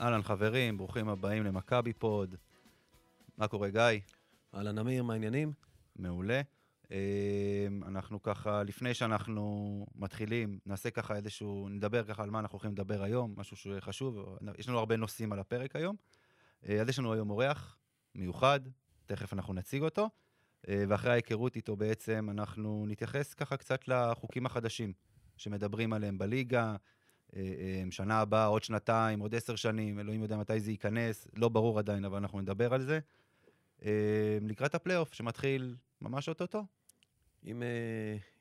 אהלן חברים, ברוכים הבאים למכבי פוד. מה קורה גיא? אהלן אמיר, מה העניינים? מעולה. אה, אנחנו ככה, לפני שאנחנו מתחילים, נעשה ככה איזשהו, נדבר ככה על מה אנחנו הולכים לדבר היום, משהו שחשוב, יש לנו הרבה נושאים על הפרק היום. אה, אז יש לנו היום אורח מיוחד, תכף אנחנו נציג אותו, אה, ואחרי ההיכרות איתו בעצם אנחנו נתייחס ככה קצת לחוקים החדשים שמדברים עליהם בליגה, שנה הבאה, עוד שנתיים, עוד עשר שנים, אלוהים יודע מתי זה ייכנס, לא ברור עדיין, אבל אנחנו נדבר על זה. לקראת הפלייאוף שמתחיל ממש אוטוטו. עם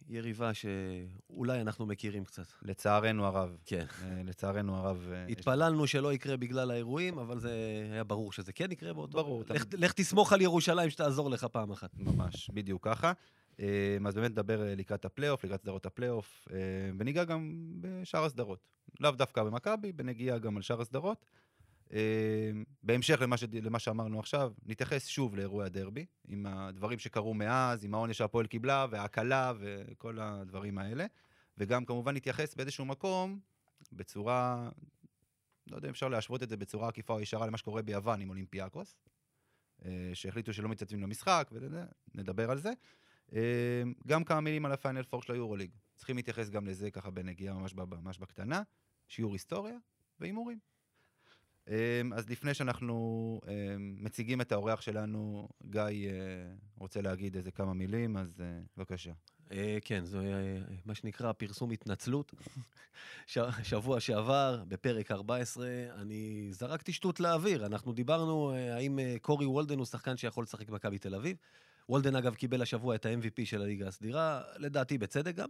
יריבה שאולי אנחנו מכירים קצת. לצערנו הרב. כן. לצערנו הרב. התפללנו. שלא יקרה בגלל האירועים, אבל זה היה ברור שזה כן יקרה באותו... ברור. לך תסמוך על ירושלים שתעזור לך פעם אחת. ממש, בדיוק ככה. Uh, אז באמת נדבר לקראת הפלייאוף, לקראת סדרות הפלייאוף, uh, וניגע גם בשאר הסדרות. לאו דווקא במכבי, בנגיעה גם על שאר הסדרות. אה, בהמשך למה, ש... למה שאמרנו עכשיו, נתייחס שוב לאירועי הדרבי, עם הדברים שקרו מאז, עם העונש שהפועל קיבלה, וההקלה וכל הדברים האלה. וגם כמובן נתייחס באיזשהו מקום, בצורה, לא יודע אם אפשר להשוות את זה בצורה עקיפה או ישרה למה שקורה ביוון עם אולימפיאקוס, אה, שהחליטו שלא מתייצבים למשחק, ונדבר על זה. אה, גם כמה מילים על הפיינל פור של היורוליג. צריכים להתייחס גם לזה ככה בנגיעה ממש, ממש בקטנה, שיעור היסטוריה והימורים. אמ, אז לפני שאנחנו אמ, מציגים את האורח שלנו, גיא אה, רוצה להגיד איזה כמה מילים, אז אה, בבקשה. אה, כן, זה מה שנקרא פרסום התנצלות. שבוע שעבר, בפרק 14, אני זרקתי שטות לאוויר. אנחנו דיברנו האם קורי וולדן הוא שחקן שיכול לשחק במכבי תל אביב. וולדן, אגב, קיבל השבוע את ה-MVP של הליגה הסדירה, לדעתי בצדק גם.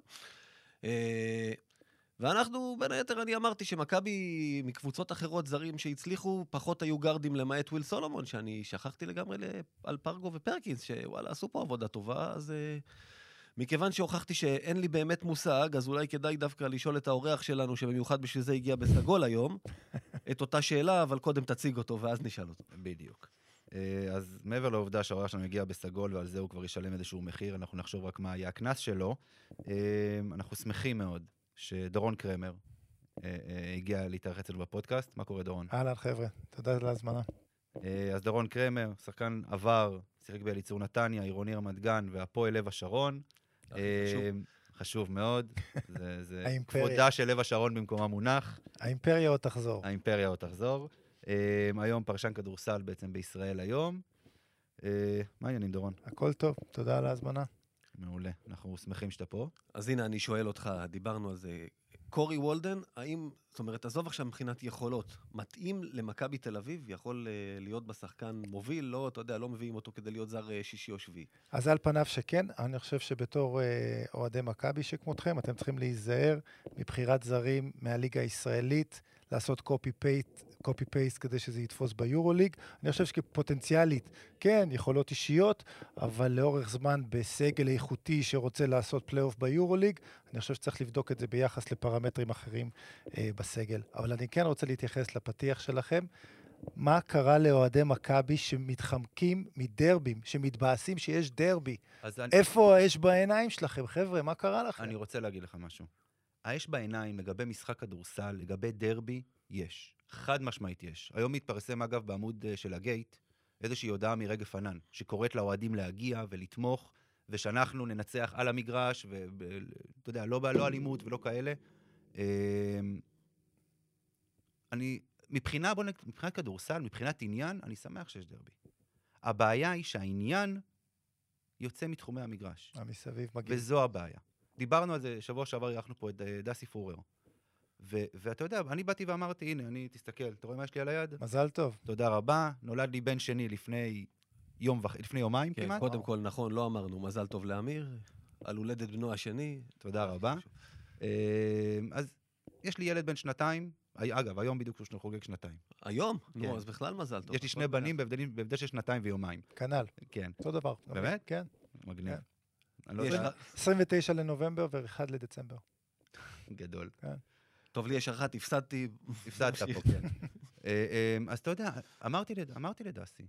ואנחנו, בין היתר, אני אמרתי שמכבי מקבוצות אחרות זרים שהצליחו, פחות היו גארדים למעט וויל סולומון, שאני שכחתי לגמרי על פרגו ופרקינס, שוואלה, עשו פה עבודה טובה, אז... uh, מכיוון שהוכחתי שאין לי באמת מושג, אז אולי כדאי דווקא לשאול את האורח שלנו, שבמיוחד בשביל זה הגיע בסגול היום, את אותה שאלה, אבל קודם תציג אותו ואז נשאל אותו. בדיוק. אה, אז מעבר לעובדה שהאורח שלנו הגיע בסגול ועל זה הוא כבר ישלם איזשהו מחיר, אנחנו נחשוב רק מה יהיה הקנס שלו. אה, אנחנו שמחים מאוד שדורון קרמר אה, הגיע להתארח אצלנו בפודקאסט. מה קורה, דורון? אהלן, חבר'ה, תודה על ההזמנה. אז דורון קרמר, שחקן עבר, שיחק באליצור נתניה, עירוני רמת גן והפועל לב השרון. חשוב מאוד. זה, זה כבודה של לב השרון במקומה מונח. האימפריה עוד תחזור. האימפריה עוד תחזור. היום פרשן כדורסל בעצם בישראל היום. מה העניינים, דורון? הכל טוב, תודה על ההזמנה. מעולה, אנחנו שמחים שאתה פה. אז הנה, אני שואל אותך, דיברנו על זה. קורי וולדן, האם, זאת אומרת, עזוב עכשיו מבחינת יכולות, מתאים למכבי תל אביב? יכול uh, להיות בשחקן מוביל? לא, אתה יודע, לא מביאים אותו כדי להיות זר uh, שישי או שביעי. אז על פניו שכן, אני חושב שבתור uh, אוהדי מכבי שכמותכם, אתם צריכים להיזהר מבחירת זרים מהליגה הישראלית, לעשות copy-פייט copy paste כדי שזה יתפוס ביורוליג. אני חושב שפוטנציאלית, כן, יכולות אישיות, אבל לאורך זמן בסגל איכותי שרוצה לעשות פלייאוף ביורוליג, אני חושב שצריך לבדוק את זה ביחס לפרמטרים אחרים אה, בסגל. אבל אני כן רוצה להתייחס לפתיח שלכם. מה קרה לאוהדי מכבי שמתחמקים מדרבים, שמתבאסים שיש דרבי? איפה אני... האש בעיניים שלכם? חבר'ה, מה קרה לכם? אני רוצה להגיד לך משהו. האש בעיניים לגבי משחק כדורסל, לגבי דרבי, יש. חד משמעית יש. היום מתפרסם, אגב, בעמוד אה, של הגייט, איזושהי הודעה מרגב פנן, שקוראת לאוהדים להגיע ולתמוך, ושאנחנו ננצח על המגרש, ואתה יודע, לא, לא אלימות ולא כאלה. אמ, אני, מבחינה, בוא נגיד, מבחינת כדורסל, מבחינת עניין, אני שמח שיש דרבי. הבעיה היא שהעניין יוצא מתחומי המגרש. המסביב מגיע. וזו הבעיה. דיברנו על זה, שבוע שעבר אירחנו פה את אה, דסי פורר. ו- ואתה יודע, אני באתי ואמרתי, הנה, אני, תסתכל, אתה רואה מה יש לי על היד? מזל טוב. תודה רבה. נולד לי בן שני לפני יום וח... לפני יומיים כן, כמעט. קודם כל, נכון, לא אמרנו מזל טוב לאמיר, על הולדת בנו השני. תודה רבה. אמ, אז יש לי ילד בן שנתיים, אגב, היום בדיוק הוא חוגג שנתיים. היום? כן. נו, אז בכלל מזל טוב. יש לי שני בנים בהבדל של שנתיים ויומיים. כנ"ל. כן. אותו דבר. באמת? כן. מגניב. כן. לא 29 לנובמבר ו-1 לדצמבר. גדול. כן. טוב, לי יש אחת, הפסדתי. הפסדת פה, כן. אה, אמ, אז אתה יודע, אמרתי לדסי,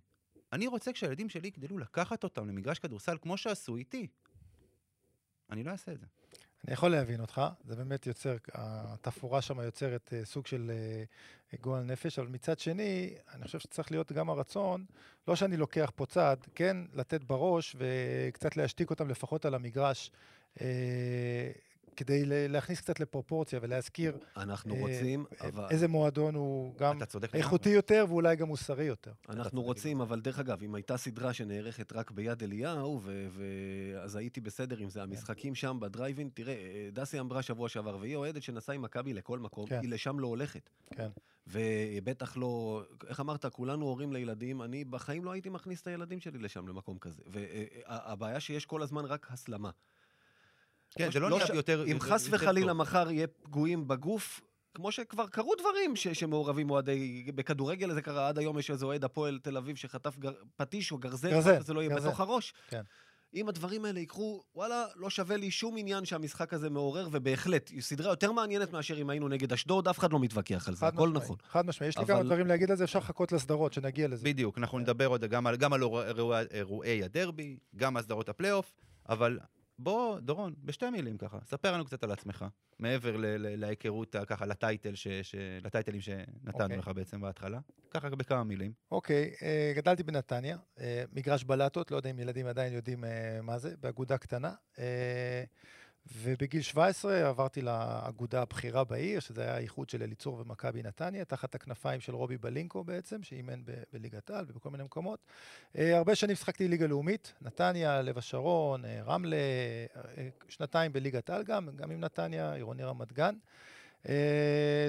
אני רוצה כשהילדים שלי יגדלו לקחת אותם למגרש כדורסל כמו שעשו איתי. אני לא אעשה את זה. אני יכול להבין אותך, זה באמת יוצר, התפאורה שם יוצרת אה, סוג של אה, גועל נפש, אבל מצד שני, אני חושב שצריך להיות גם הרצון, לא שאני לוקח פה צד, כן, לתת בראש וקצת להשתיק אותם לפחות על המגרש. אה, כדי להכניס קצת לפרופורציה ולהזכיר אנחנו רוצים, אבל... איזה מועדון הוא גם איכותי יותר ואולי גם מוסרי יותר. אנחנו רוצים, אבל דרך אגב, אם הייתה סדרה שנערכת רק ביד אליהו, אז הייתי בסדר עם זה. המשחקים שם בדרייבין, תראה, דסי אמרה שבוע שעבר, והיא אוהדת שנסעה עם מכבי לכל מקום, כן. היא לשם לא הולכת. כן. ובטח לא, איך אמרת, כולנו הורים לילדים, אני בחיים לא הייתי מכניס את הילדים שלי לשם, למקום כזה. והבעיה שיש כל הזמן רק הסלמה. כן, זה לא, לא נהיה יותר... אם חס וחלילה מחר יהיה פגועים בגוף, כמו שכבר קרו דברים ש- שמעורבים אוהדי... בכדורגל זה קרה, עד היום יש איזה אוהד הפועל תל אביב שחטף גר... פטיש או גרזן, גרזן, זה לא יהיה גרזן. בתוך הראש. כן. אם הדברים האלה יקרו, וואלה, לא שווה לי שום עניין שהמשחק הזה מעורר, ובהחלט, היא סדרה יותר מעניינת מאשר אם היינו נגד אשדוד, אף אחד לא מתווכח על זה, הכל משמעי, נכון. חד משמעי, יש לי אבל... כמה דברים להגיד על זה, אפשר לחכות לסדרות, שנגיע לזה. בדיוק, אנחנו נדבר עוד גם על, גם על אירועי, אירועי הדרבי, גם על סדרות הפלייאוף, אבל בוא, דורון, בשתי מילים ככה, ספר לנו קצת על עצמך, מעבר ל- ל- להיכרות, ככה, לטייטל ש, ש, לטייטלים שנתנו אוקיי. לך בעצם בהתחלה. ככה בכמה מילים. אוקיי, אה, גדלתי בנתניה, אה, מגרש בלטות, לא יודע אם ילדים עדיין יודעים אה, מה זה, באגודה קטנה. אה, ובגיל 17 עברתי לאגודה הבכירה בעיר, שזה היה האיחוד של אליצור ומכבי נתניה, תחת הכנפיים של רובי בלינקו בעצם, שאימן בליגת העל ובכל מיני מקומות. אה, הרבה שנים שחקתי ליגה לאומית, נתניה, לב השרון, אה, רמלה, אה, שנתיים בליגת העל גם, גם עם נתניה, עירוני רמת גן. Uh,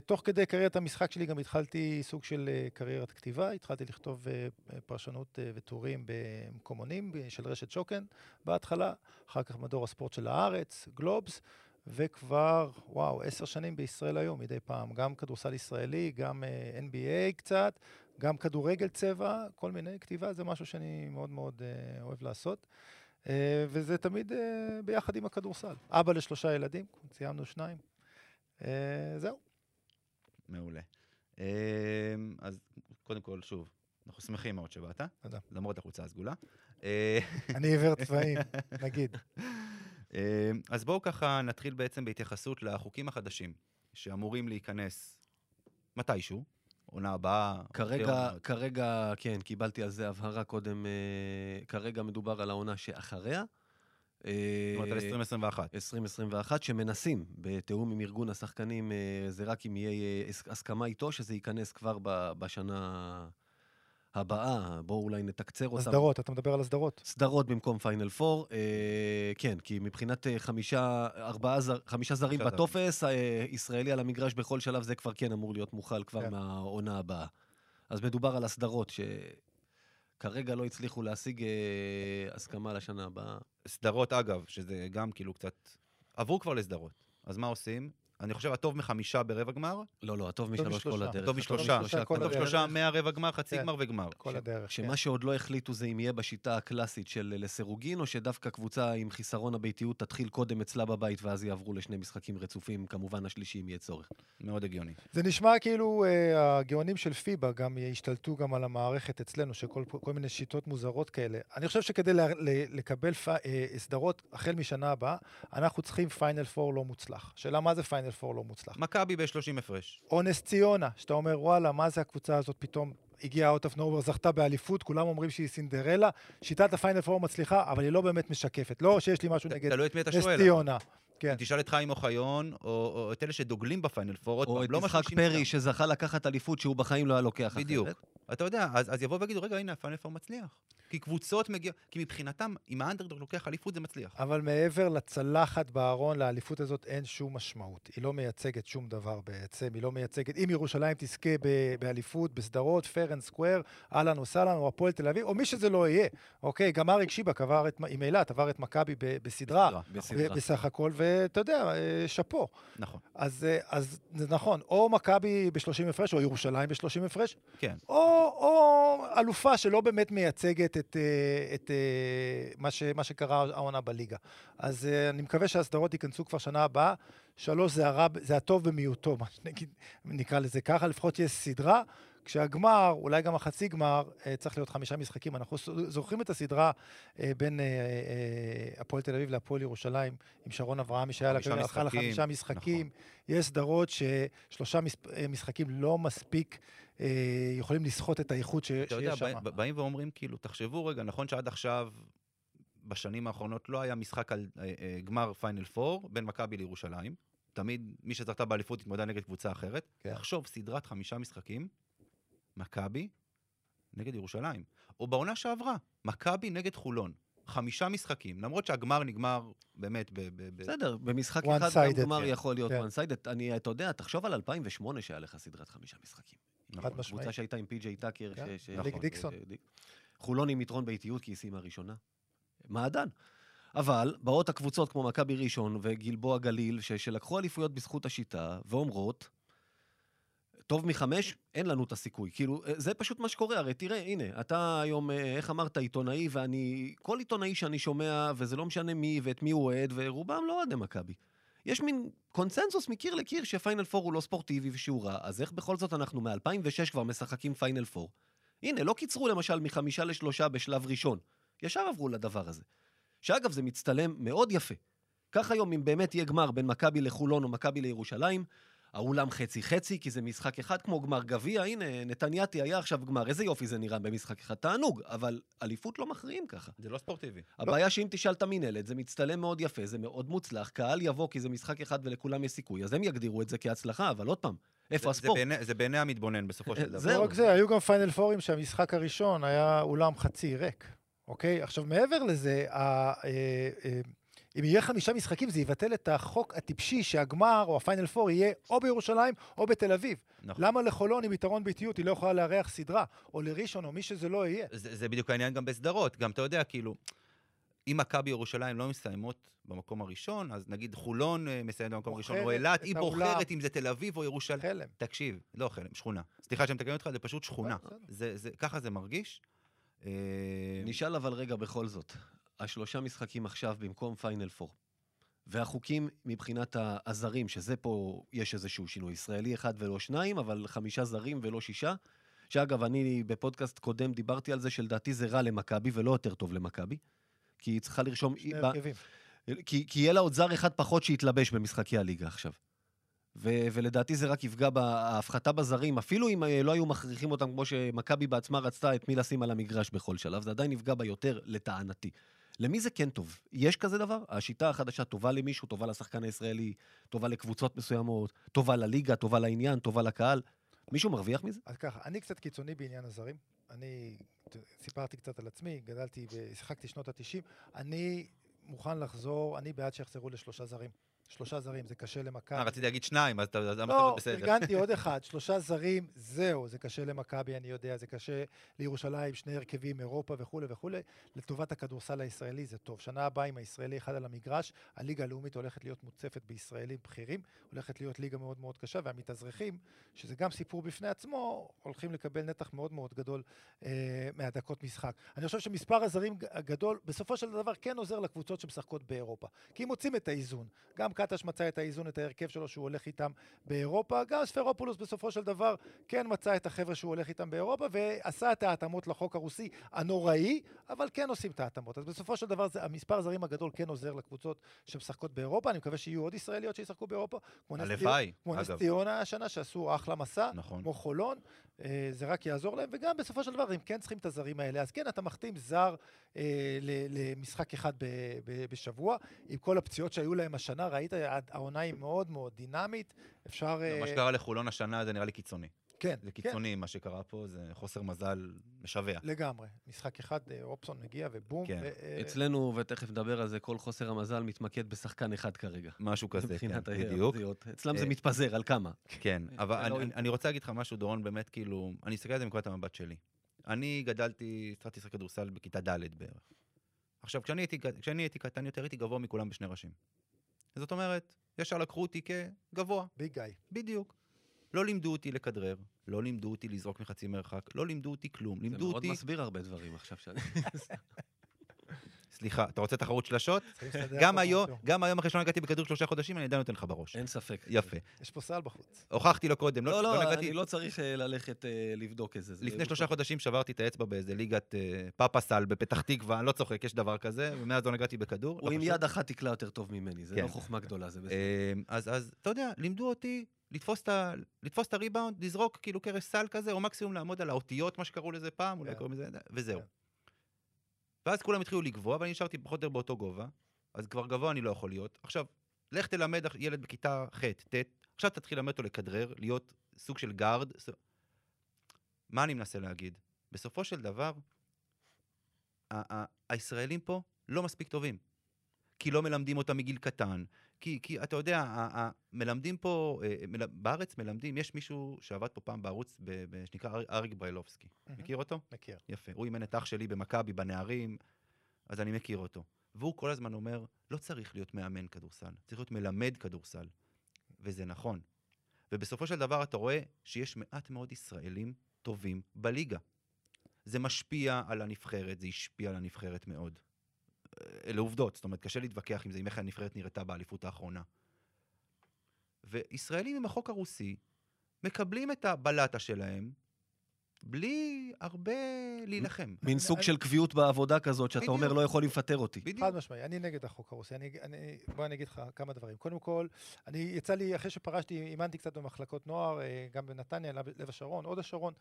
תוך כדי קריירת המשחק שלי גם התחלתי סוג של uh, קריירת כתיבה, התחלתי לכתוב uh, פרשנות uh, וטורים במקומונים של רשת שוקן בהתחלה, אחר כך מדור הספורט של הארץ, גלובס, וכבר, וואו, עשר שנים בישראל היום מדי פעם, גם כדורסל ישראלי, גם uh, NBA קצת, גם כדורגל צבע, כל מיני, כתיבה זה משהו שאני מאוד מאוד uh, אוהב לעשות. Uh, וזה תמיד uh, ביחד עם הכדורסל. אבא לשלושה ילדים, סיימנו שניים. Uh, זהו. מעולה. Uh, אז קודם כל, שוב, אנחנו שמחים מאוד שבאת. תודה. למרות החולצה הסגולה. אני עיוור צבעים, נגיד. אז בואו ככה נתחיל בעצם בהתייחסות לחוקים החדשים, שאמורים להיכנס מתישהו, עונה הבאה. כרגע, כרגע, כן, קיבלתי על זה הבהרה קודם, אה, כרגע מדובר על העונה שאחריה. זאת אומרת, על 2021. 2021, שמנסים, בתיאום עם ארגון השחקנים, אה, זה רק אם יהיה אה, הסכמה איתו, שזה ייכנס כבר בשנה הבאה. בואו אולי נתקצר אותם. הסדרות, אתה מדבר על הסדרות. סדרות במקום פיינל פור, אה, כן, כי מבחינת אה, חמישה, ארבעה, זר, חמישה זרים בטופס, אה, ישראלי על המגרש בכל שלב, זה כבר כן אמור להיות מוכל כבר כן. מהעונה הבאה. אז מדובר על הסדרות שכרגע לא הצליחו להשיג אה, הסכמה לשנה הבאה. סדרות, אגב, שזה גם כאילו קצת... עברו כבר לסדרות. אז מה עושים? אני חושב הטוב מחמישה ברבע גמר, לא, לא, הטוב משלוש כל. הדרך. הטוב משלושה, הטוב. שלושה מהרבע גמר, חצי כן. גמר וגמר. כל הדרך. כן. שמה שעוד לא החליטו זה אם יהיה בשיטה הקלאסית של לסירוגין, או שדווקא קבוצה עם חיסרון הביתיות תתחיל קודם אצלה בבית, ואז יעברו לשני משחקים רצופים, כמובן השלישי אם יהיה צורך. מאוד הגיוני. זה נשמע כאילו אה, הגאונים של פיבה גם ישתלטו גם על המערכת אצלנו, שכל כל מיני שיטות מוזרות כאלה. אני חושב שכדי לקבל אה, סדרות החל משנה הבאה, אנחנו צריכים פיינל פור לא מוצלח. שאלה מה זה פיינל פור לא מוצלח? מכבי ב-30 הפרש. או נס ציונה, שאתה אומר, וואלה, מה זה הקבוצה הזאת פתאום הגיעה out of nowhere, זכתה באליפות, כולם אומרים שהיא סינדרלה. שיטת הפיינל פור מצליחה, אבל היא לא באמת משקפת. לא שיש לי משהו נגד את נס. ציונה. כן. תשאל את חיים אוחיון, או, או את אלה שדוגלים בפיינל פור, עוד או את לא יצחק פרי. שזכה לקחת אליפות שהוא בחיים לא היה לוקח בדיוק. אחרת. אתה יודע, אז, אז יבואו ויגידו, רגע, הנה, הפיינל פור מצליח. כי קבוצות מגיע... כי מבחינתם, אם האנדרדוג לוקח אליפות, זה מצליח. אבל מעבר לצלחת בארון, לאליפות הזאת אין שום משמעות. היא לא מייצגת שום דבר בעצם, היא לא מייצגת... אם ירושלים תזכה ב- באליפות, בסדרות, fair and square, אהלן וסהלן, או הפועל תל אביב, או מי שזה לא יהיה. אוקיי, גם אריק שיבק עבר את, עם אילת, עבר את מכבי בסדרה, בסך הכל, ואתה יודע, אה, שאפו. נכון. אז, אה, אז זה נכון, או מכבי ב-30 הפרש, או ירושלים ב-30 הפרש, כן. או, או אלופה שלא באמת מייצגת את, אה, את מה, ש, מה שקרה העונה בליגה. אז אני מקווה שהסדרות ייכנסו כבר שנה הבאה. שלוש זה, הרע, זה הטוב במיעוטו, מה שנגיד, נקרא לזה ככה, לפחות יש סדרה. כשהגמר, אולי גם החצי גמר, אה, צריך להיות חמישה משחקים. אנחנו זוכרים את הסדרה אה, בין אה, הפועל תל אביב להפועל ירושלים, עם שרון אברהמי, שהיה לה הלכה משחקים, נכון. לחמישה משחקים. יש סדרות ששלושה משחקים לא מספיק יכולים לסחוט את האיכות ש- אתה יודע, שיש שם. בא- באים ואומרים, כאילו, תחשבו רגע, נכון שעד עכשיו, בשנים האחרונות, לא היה משחק על גמר פיינל פור בין מכבי לירושלים. תמיד מי שזכתה באליפות התמודדה נגד קבוצה אחרת. כן. תחשוב, סדרת חמישה משחקים, מכבי נגד ירושלים. או בעונה שעברה, מכבי נגד חולון. חמישה משחקים, למרות שהגמר נגמר באמת ב... ב, ב בסדר, במשחק אחד גם גמר כן. יכול להיות כן. one sided. אני, אתה יודע, תחשוב על 2008 שהיה לך סדרת חמישה משחקים. נכון. חד משמעית. קבוצה שהייתה עם פי.ג'יי טאקר. כן, ליג נכון, דיקסון. אה, חולון עם יתרון באיטיות כי היא סיימה ראשונה. מעדן. אבל באות הקבוצות כמו מכבי ראשון וגלבוע גליל, ש- שלקחו אליפויות בזכות השיטה, ואומרות, טוב מחמש, אין לנו את הסיכוי. כאילו, אה, זה פשוט מה שקורה. הרי תראה, הנה, אתה היום, אה, איך אמרת, עיתונאי, ואני... כל עיתונאי שאני שומע, וזה לא משנה מי ואת מי הוא אוהד, ורובם לא אוהדי מכבי. יש מין קונצנזוס מקיר לקיר שפיינל פור הוא לא ספורטיבי ושהוא רע, אז איך בכל זאת אנחנו מ-2006 כבר משחקים פיינל פור? הנה, לא קיצרו למשל מחמישה לשלושה בשלב ראשון. ישר עברו לדבר הזה. שאגב, זה מצטלם מאוד יפה. כך היום, אם באמת יהיה גמר בין מכבי לחולון או מכבי לירושלים, האולם חצי-חצי, כי זה משחק אחד כמו גמר גביע, הנה, נתניאתי היה עכשיו גמר, איזה יופי זה נראה במשחק אחד, תענוג, אבל אליפות לא מכריעים ככה. זה לא ספורטיבי. הבעיה שאם תשאל את המינהלת, זה מצטלם מאוד יפה, זה מאוד מוצלח, קהל יבוא כי זה משחק אחד ולכולם יש סיכוי, אז הם יגדירו את זה כהצלחה, אבל עוד פעם, איפה זה- הספורט? זה בעיני- זה בעיני המתבונן בסופו של אה, דבר. זהו. לא רק זה, היו גם פיינל פורים שהמשחק הראשון היה אולם חצי ריק, אוקיי? עכשיו, מעבר לזה, ה- אה, אה, אם יהיה חמישה משחקים, זה יבטל את החוק הטיפשי שהגמר או הפיינל פור יהיה או בירושלים או בתל אביב. נכון. למה לחולון עם יתרון ביתיות היא לא יכולה לארח סדרה, או לראשון או מי שזה לא יהיה? זה, זה בדיוק העניין גם בסדרות. גם אתה יודע, כאילו, אם מכבי ירושלים לא מסיימות במקום הראשון, אז נגיד חולון אה, מסיימת במקום הראשון, או אילת, היא לא. בוחרת אם זה תל אביב או ירושלים. חלם. תקשיב, לא חלם, שכונה. סליחה שאני מתקן אותך, זה פשוט שכונה. זה, זה, ככה זה מרגיש. אה, נשאל אבל רגע בכל זאת, השלושה משחקים עכשיו במקום פיינל פור, והחוקים מבחינת הזרים, שזה פה יש איזשהו שינוי, ישראלי אחד ולא שניים, אבל חמישה זרים ולא שישה, שאגב, אני בפודקאסט קודם דיברתי על זה שלדעתי זה רע למכבי ולא יותר טוב למכבי, כי היא צריכה לרשום... שני ב- הרכבים. כי, כי יהיה לה עוד זר אחד פחות שיתלבש במשחקי הליגה עכשיו. ו- ולדעתי זה רק יפגע בהפחתה בזרים, אפילו אם אה, לא היו מכריחים אותם כמו שמכבי בעצמה רצתה את מי לשים על המגרש בכל שלב, זה עדיין יפגע בה יותר, לטענתי. למי זה כן טוב? יש כזה דבר? השיטה החדשה טובה למישהו, טובה לשחקן הישראלי, טובה לקבוצות מסוימות, טובה לליגה, טובה לעניין, טובה לקהל. מישהו מרוויח מזה? אז ככה, אני קצת קיצוני בעניין הזרים. אני סיפרתי קצת על עצמי, גדלתי, ב- שיחקתי שנות ה-90. אני מוכן לחזור, אני בעד שיחזרו לשלושה זרים. שלושה זרים, זה קשה למכבי. אה, רציתי להגיד שניים, אז אתה אמרת לא, בסדר. פרגנתי עוד אחד, שלושה זרים, זהו, זה קשה למכבי, אני יודע, זה קשה לירושלים, שני הרכבים, אירופה וכולי וכולי. לטובת הכדורסל הישראלי זה טוב. שנה הבאה עם הישראלי אחד על המגרש, הליגה הלאומית הולכת להיות מוצפת בישראלים בכירים, הולכת להיות ליגה מאוד מאוד קשה, והמתאזרחים, שזה גם סיפור בפני עצמו, הולכים לקבל נתח מאוד מאוד גדול אה, מהדקות משחק. אני חושב שמספר הזרים הגדול, בסופו של דבר כן עוזר לקבוצות שמשחקות באירופה. כי הם מוצאים את האיזון. גם קטש מצא את האיזון, את ההרכב שלו שהוא הולך איתם באירופה, גם ספרופולוס בסופו של דבר כן מצא את החבר'ה שהוא הולך איתם באירופה, ועשה את ההתאמות לחוק הרוסי הנוראי, אבל כן עושים את ההתאמות. אז בסופו של דבר זה, המספר הזרים הגדול כן עוזר לקבוצות שמשחקות באירופה, אני מקווה שיהיו עוד ישראליות שישחקו באירופה, כמו הלוואי, כמו נס אגב. ציונה השנה, שעשו אחלה מסע. נכון. כמו חולון, זה רק יעזור להם, וגם בסופו של דבר הם כן צריכים את הזרים האלה. אז כן, אתה מחתים זר אה, למשחק אחד ב- ב- בשבוע, עם כל הפציעות שהיו להם השנה, ראית, הע- העונה היא מאוד מאוד דינמית, אפשר... אה, מה שקרה לחולון השנה זה נראה לי קיצוני. כן, זה כן, קיצוני מה שקרה פה, זה חוסר מזל משווע. לגמרי. משחק אחד, אה, אופסון מגיע ובום. כן. ו- אה, אצלנו, ותכף נדבר על זה, כל חוסר המזל מתמקד בשחקן אחד כרגע. משהו כזה, כן, בדיוק. אצלם זה אה, מתפזר, על כמה? כן, אבל. אני, אני רוצה להגיד לך משהו, דורון, באמת, כאילו, אני אסתכל על זה מנקודת המבט שלי. אני גדלתי, התחלתי לשחק כדורסל בכיתה ד' בערך. עכשיו, כשאני הייתי, כשאני הייתי קטן יותר, הייתי גבוה מכולם בשני ראשים. זאת אומרת, ישר לקחו אותי כגבוה, ביג גיא. בדיוק. לא לימדו אותי לכדרר, לא לימדו אותי לזרוק מחצי מרחק, לא לימדו אותי כלום. זה לימדו מאוד אותי... מסביר הרבה דברים עכשיו שאני... סליחה, אתה רוצה תחרות שלשות? גם היום. גם היום אחרי שלא נגעתי בכדור שלושה חודשים, אני עדיין נותן לך בראש. אין ספק. יפה. יש פה סל בחוץ. הוכחתי לו קודם, לא, לא לא, נגעתי. אני לא צריך אה, ללכת אה, לבדוק את זה. זה- לפני שלושה חודשים שברתי את האצבע באיזה ליגת אה, פאפסל בפתח תקווה, אני לא צוחק, יש דבר כזה, ומאז לא נגעתי בכדור. הוא לא עם. יד אחת תקלע יותר טוב ממני, זה כן. לא חוכמה גדולה, זה בסדר. אז, אז אתה יודע, לימדו אותי לתפוס את, ה- לתפוס את הריבאונד, לזרוק כאילו קרש סל כזה, או מקסימום לעמוד על האותיות, מה שקראו לזה פעם, אולי כן. קוראים לזה, וזהו. כן. ואז כולם התחילו לגבוה, ואני נשארתי פחות או יותר באותו גובה, אז כבר גבוה אני לא יכול להיות. עכשיו, לך תלמד ילד בכיתה ח', ט', עכשיו תתחיל ללמד אותו לכדרר, להיות סוג של גארד. ס- מה אני מנסה להגיד? בסופו של דבר, ה- ה- הישראלים פה לא מספיק טובים. כי לא מלמדים אותם מגיל קטן. כי, כי אתה יודע, מלמדים פה, אה, מל- בארץ מלמדים, יש מישהו שעבד פה פעם בערוץ, ב- ב- שנקרא אר- אריק בריילובסקי. מהמם. מכיר אותו? מכיר. יפה. הוא אימן את אח שלי במכבי, בנערים, אז אני מכיר אותו. והוא כל הזמן אומר, לא צריך להיות מאמן כדורסל, צריך להיות מלמד כדורסל. וזה נכון. ובסופו של דבר אתה רואה שיש מעט מאוד ישראלים טובים בליגה. זה משפיע על הנבחרת, זה השפיע על הנבחרת מאוד. אלה עובדות, זאת אומרת, קשה להתווכח עם זה, עם איך הנבחרת נראתה באליפות האחרונה. וישראלים עם החוק הרוסי מקבלים את הבלטה שלהם בלי הרבה להילחם. מין סוג אני- של קביעות בעבודה כזאת, שאתה אומר, בדיוק. לא יכולים לפטר אותי. בדיוק. חד משמעי, אני נגד החוק הרוסי. אני, אני, בוא אני אגיד לך כמה דברים. קודם כל, אני, יצא לי, אחרי שפרשתי, אימנתי קצת במחלקות נוער, אה, גם בנתניה, לב, לב השרון, הוד השרון,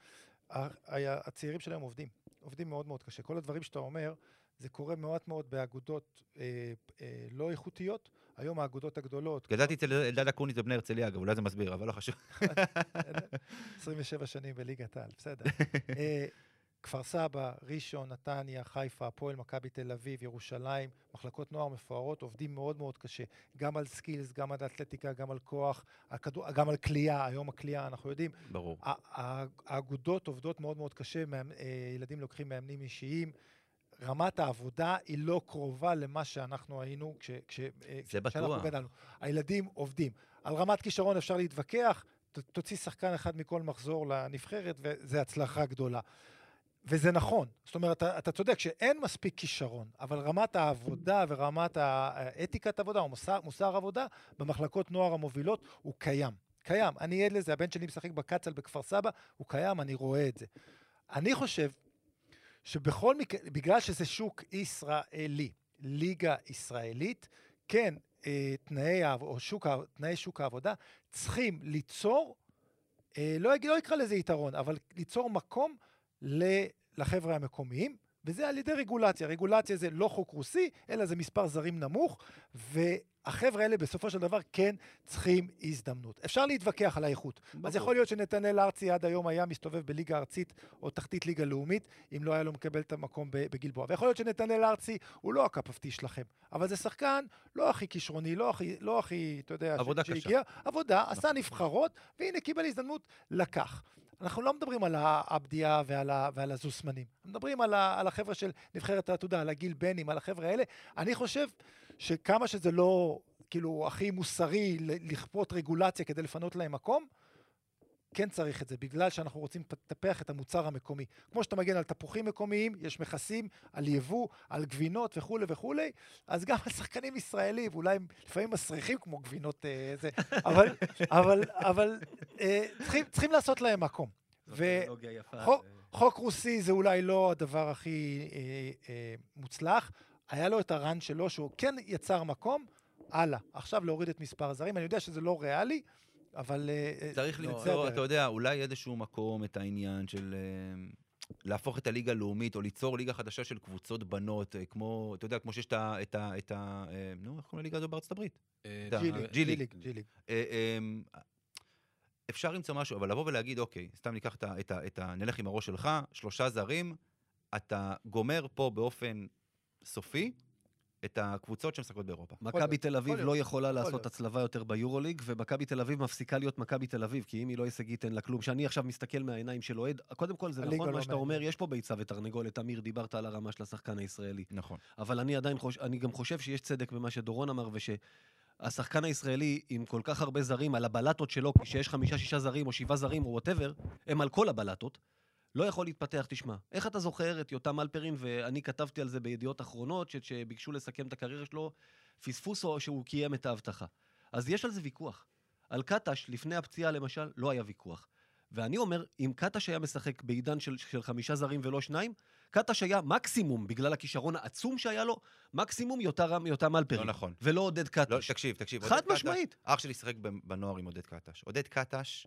הצעירים שלהם עובדים. עובדים מאוד מאוד קשה. כל הדברים שאתה אומר, זה קורה מעט מאוד באגודות אה, אה, לא איכותיות. היום האגודות הגדולות, גדלתי אצל אלדד אקוניס בבני הרצליה, אגב, אולי זה מסביר, אבל לא חשוב. 27 שנים בליגת העל, בסדר. אה, כפר סבא, ראשון, נתניה, חיפה, הפועל, מכבי תל אביב, ירושלים, מחלקות נוער מפוארות, עובדים מאוד מאוד קשה. גם על סקילס, גם על אתלטיקה, גם על כוח, על כדור, גם על כליאה, היום הכליאה, אנחנו יודעים. ברור. האגודות עובדות מאוד מאוד קשה, אה, ילדים לוקחים מאמנים אישיים. רמת העבודה היא לא קרובה למה שאנחנו היינו כש, כש, אה, זה כשאנחנו. גדלנו. הילדים עובדים. על רמת כישרון אפשר להתווכח, ת- תוציא שחקן אחד מכל מחזור לנבחרת, וזה הצלחה גדולה. וזה נכון, זאת אומרת, אתה, אתה צודק שאין מספיק כישרון, אבל רמת העבודה ורמת האתיקת עבודה, או מוסר, מוסר עבודה, במחלקות נוער המובילות, הוא קיים. קיים. אני עד לזה, הבן שלי משחק בקצ"ל בכפר סבא, הוא קיים, אני רואה את זה. אני חושב שבכל מקרה, בגלל שזה שוק ישראלי, ליגה ישראלית, כן, אה, תנאי, או שוק, תנאי שוק העבודה צריכים ליצור, אה, לא, לא אקרא לזה יתרון, אבל ליצור מקום לחבר'ה המקומיים, וזה על ידי רגולציה. רגולציה זה לא חוק רוסי, אלא זה מספר זרים נמוך, והחבר'ה האלה בסופו של דבר כן צריכים הזדמנות. אפשר להתווכח על האיכות. אז. יכול להיות שנתנאל ארצי עד היום היה מסתובב בליגה ארצית או תחתית ליגה לאומית, אם לא היה לו מקבל את המקום בגלבוע. ויכול להיות שנתנאל ארצי הוא לא הקפפתי שלכם, אבל זה שחקן לא הכי כישרוני, לא הכי, לא הכי, אתה יודע, ש- עבודה קשה. שהגיע, עבודה, עשה נבחרות, והנה קיבל הזדמנות, לקח. אנחנו לא מדברים על העבדיה ועל, ה- ועל הזוסמנים, מדברים על, על החבר'ה של נבחרת העתודה, על הגיל בנים, על החבר'ה האלה. אני חושב שכמה שזה לא, כאילו, הכי מוסרי לכפות רגולציה כדי לפנות להם מקום, כן צריך את זה, בגלל שאנחנו רוצים לטפח את המוצר המקומי. כמו שאתה מגן על תפוחים מקומיים, יש מכסים על יבוא, על גבינות וכולי וכולי, אז גם על שחקנים ישראלים, ואולי הם לפעמים מסריחים כמו גבינות אה, זה, אבל, אבל, אבל אה, צריכים, צריכים לעשות להם מקום. זאת ו- טכנולוגיה יפה. חוק- זה- חוק רוסי זה אולי לא הדבר הכי אה, אה, מוצלח. היה לו את הרן שלו, שהוא כן יצר מקום, הלאה. עכשיו להוריד את מספר הזרים. אני יודע שזה לא ריאלי, אבל... אה, אה, צריך לא, הדרך. אתה יודע, אולי איזשהו מקום את העניין של... אה, להפוך את הליגה הלאומית, או ליצור ליגה חדשה של קבוצות בנות, כמו, אתה יודע, כמו שיש את ה... את ה, את ה נו, איך קוראים לליגה הזו בארצות הברית? ג'י ליג, ג'י ליג. אפשר למצוא משהו, אבל לבוא ולהגיד, אוקיי, סתם ניקח את ה... את ה, את ה נלך עם הראש שלך, שלושה זרים, אתה גומר פה באופן סופי את הקבוצות שמשחקות באירופה. מכבי תל אביב לא יכולה יכול לעשות. הצלבה יותר ביורוליג, ומכבי תל אביב מפסיקה להיות מכבי תל אביב, כי אם היא לא הישגית אין לה כלום. שאני עכשיו מסתכל מהעיניים של אוהד, קודם כל זה נכון לא מה שאתה. אומר, יש פה ביצה ותרנגולת, אמיר, דיברת על הרמה של השחקן הישראלי. נכון. אבל אני עדיין חושב, אני גם חושב שיש צדק במה שדורון אמר, ושהשחקן הישראלי עם כל כך הרבה זרים על הבלטות שלו, כי שיש חמישה, שישה זרים או שבעה זרים או whatever, הם על כל הבלטות. לא יכול להתפתח, תשמע. אם אתה זוכר את יותם הלפרין, ואני כתבתי על זה בידיעות אחרונות, שביקשו לסכם את הקריירה שלו, פספוס או שהוא קיים את ההבטחה. אז יש על זה ויכוח. על קטש, לפני הפציעה למשל, לא היה ויכוח. ואני אומר, אם קטש היה משחק בעידן של, של חמישה זרים ולא שניים, קטש היה מקסימום, בגלל הכישרון העצום שהיה לו, מקסימום יותם, יותם אלפרין. לא נכון. ולא עודד קטש. לא, תקשיב, תקשיב. חד משמעית. אח שלי שיחק בנוער עם עודד קטש. עודד קטש,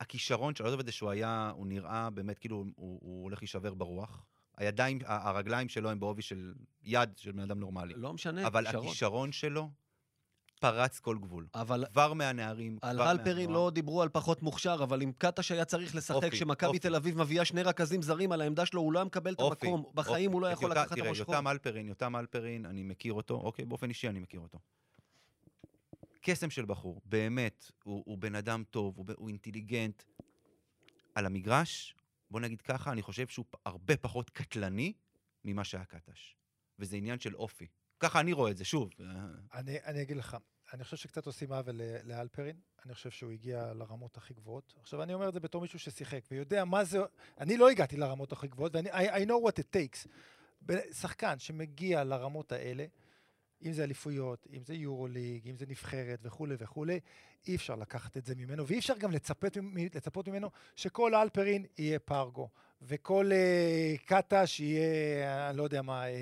הכישרון שלו, עזוב את זה שהוא היה, הוא נראה באמת כאילו הוא, הוא הולך להישבר ברוח. הידיים, הרגליים שלו הם בעובי של יד של בן אדם נורמלי. לא משנה, אבל כישרון. הכישרון שלו פרץ כל גבול. אבל כבר מהנערים, על כבר הלפרין מהנוער. לא דיברו על פחות מוכשר, אבל אם קטש היה צריך לשחק, כשמכבי. תל אביב מביאה שני רכזים זרים על העמדה שלו, הוא לא היה מקבל את המקום. בחיים אופי. הוא לא יכול לקחת את תראה, הראש חור. יותם אלפרין, יותם אלפרין, אני מכיר אותו, אוקיי, באופן אישי אני מכיר אותו. קסם של בחור, באמת, הוא, הוא בן אדם טוב, הוא, הוא אינטליגנט. על המגרש, בוא נגיד ככה, אני חושב שהוא הרבה פחות קטלני ממה שהיה קטש. וזה עניין של אופי. ככה אני רואה את זה, שוב. אה, אני, אני אגיד לך, אני חושב שקצת עושים עוול לאלפרין, אני חושב שהוא הגיע לרמות הכי גבוהות. עכשיו, אני אומר את זה בתור מישהו ששיחק, ויודע מה זה... אני לא הגעתי לרמות הכי גבוהות, ואני I, I know what it takes. שחקן שמגיע לרמות האלה, אם זה אליפויות, אם זה יורו-ליג, אם זה נבחרת וכולי וכולי, אי אפשר לקחת את זה ממנו, ואי אפשר גם לצפות, לצפות ממנו שכל אלפרין יהיה פרגו, וכל אה, קטש יהיה, אני לא יודע מה, אה, אה,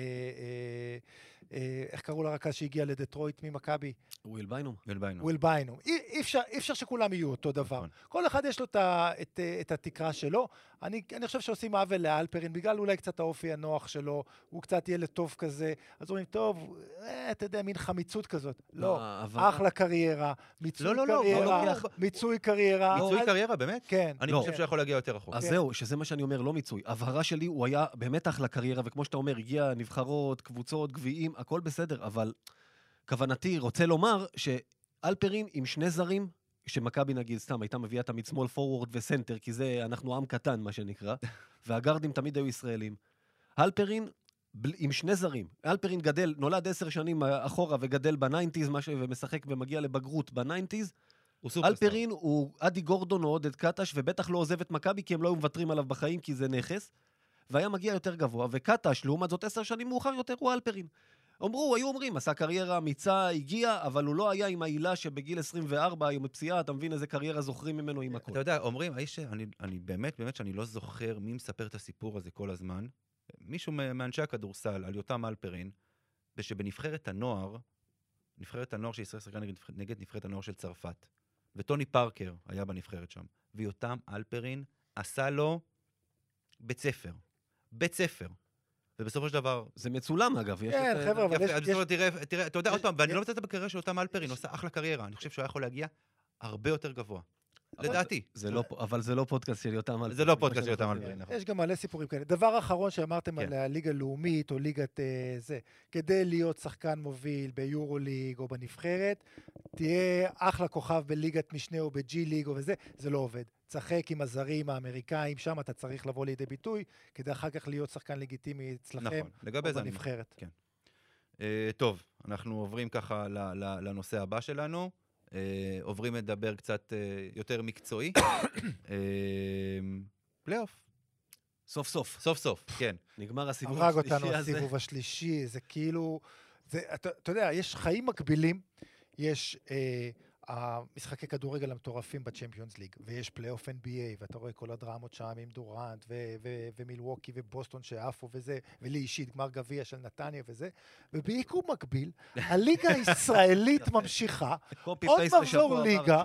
אה, איך קראו לרכז שהגיע לדטרויט ממכבי? וויל ביינום. וויל ביינום. אי, אפשר, שכולם יהיו אותו דבר. נכון. כל אחד יש לו את, ה- את, אה, את התקרה שלו. אני, אני חושב שעושים עוול לאלפרין, בגלל אולי קצת האופי הנוח שלו, הוא קצת ילד טוב כזה, אז אומרים, טוב, אה, אתה יודע, מין חמיצות כזאת. לא, העברה- אחלה קריירה, מיצוי לא, לא, לא, קריירה, לא מיצוי קריירה. מיצוי קריירה, באמת? כן. אני לא. חושב שהוא יכול להגיע יותר רחוק. אז כן. זהו, שזה מה שאני אומר, לא מיצוי. הבהרה שלי, הוא היה באמת אחלה קריירה, וכמו שאתה אומר, הגיע נבחרות, קבוצות, גביעים, הכל בסדר, אבל כוונתי, רוצה לומר שאלפרין עם שני זרים, שמכבי נגיד, סתם, הייתה מביאה תמיד סמול פורוורד וסנטר, כי זה, אנחנו עם קטן, מה שנקרא, והגארדים תמיד היו ישראלים. אלפרין בל- עם שני זרים. אלפרין גדל, נולד עשר שנים אחורה וגדל ב ניינטיז, ומשחק ומגיע לבגרות ב nineties. הוא סופרסטאר. אלפרין הוא אדי גורדון או עודד קטש, ובטח לא עוזב את מכבי, כי הם לא היו מוותרים עליו בחיים, כי זה נכס. והיה מגיע יותר גבוה, וקטש, לעומת זאת עשר שנים מאוחר יותר, הוא אלפרין. אמרו, היו אומרים, עשה קריירה אמיצה, הגיע, אבל הוא לא היה עם העילה שבגיל 24, עם פציעה, אתה מבין איזה קריירה זוכרים ממנו עם הכול. אתה יודע, אומרים, האיש, אני, אני באמת, באמת שאני לא זוכר מי מספר את הסיפור הזה כל הזמן. מישהו מאנשי הכדורסל, על יותם אלפרין, ושבנבחרת הנוער, נבחרת הנוער של ישראל שיחקה נגד, נגד נבחרת הנוער של צרפת, וטוני פארקר היה בנבחרת שם, ויותם אלפרין עשה לו בית ספר. בית ספר. ובסופו של דבר... זה מצולם, אגב. יש כן, אה, חבר'ה, אבל יש- בסופו של דבר, תראה, תראה, אתה יודע, עוד פעם, ואני לא מצטט בקריירה של יותם אלפרין, הוא עושה אחלה קריירה. אני חושב שהוא היה יכול להגיע הרבה יותר גבוה. לדעתי. זה לא, אבל זה לא פודקאסט של יותם אלפרין. זה לא פודקאסט של יותם. אלפרין, נכון. יש גם מלא סיפורים כאלה. דבר אחרון שאמרתם כן. על הליגה הלאומית או ליגת אה, זה, כדי להיות שחקן מוביל ביורו-ליג או בנבחרת, תהיה אחלה כוכב בליגת משנה או בג'י ליג או וזה, זה לא עובד. תשחק עם הזרים האמריקאים, שם אתה צריך לבוא לידי ביטוי, כדי אחר כך להיות שחקן לגיטימי אצלכם נכון, או. בנבחרת. אה, טוב, אנחנו עוברים ככה ל- ל- לנושא הבא שלנו. אה, עוברים לדבר קצת אה, יותר מקצועי. אה, פלייאוף, סוף סוף, סוף סוף, כן. נגמר הסיבוב הרג השלישי אותנו הזה. הסיבוב השלישי, זה כאילו... זה, אתה, אתה יודע, יש חיים מקבילים, יש אה, המשחקי כדורגל המטורפים בצ'מפיונס ליג, ויש פלייאוף NBA, ואתה רואה כל הדרמות שם עם דורנט, ו- ו- ומילווקי ובוסטון שעפו וזה, ולי אישית גמר גביע של נתניה וזה, וביקום מקביל, הליגה הישראלית ממשיכה, עוד מחזור ליגה,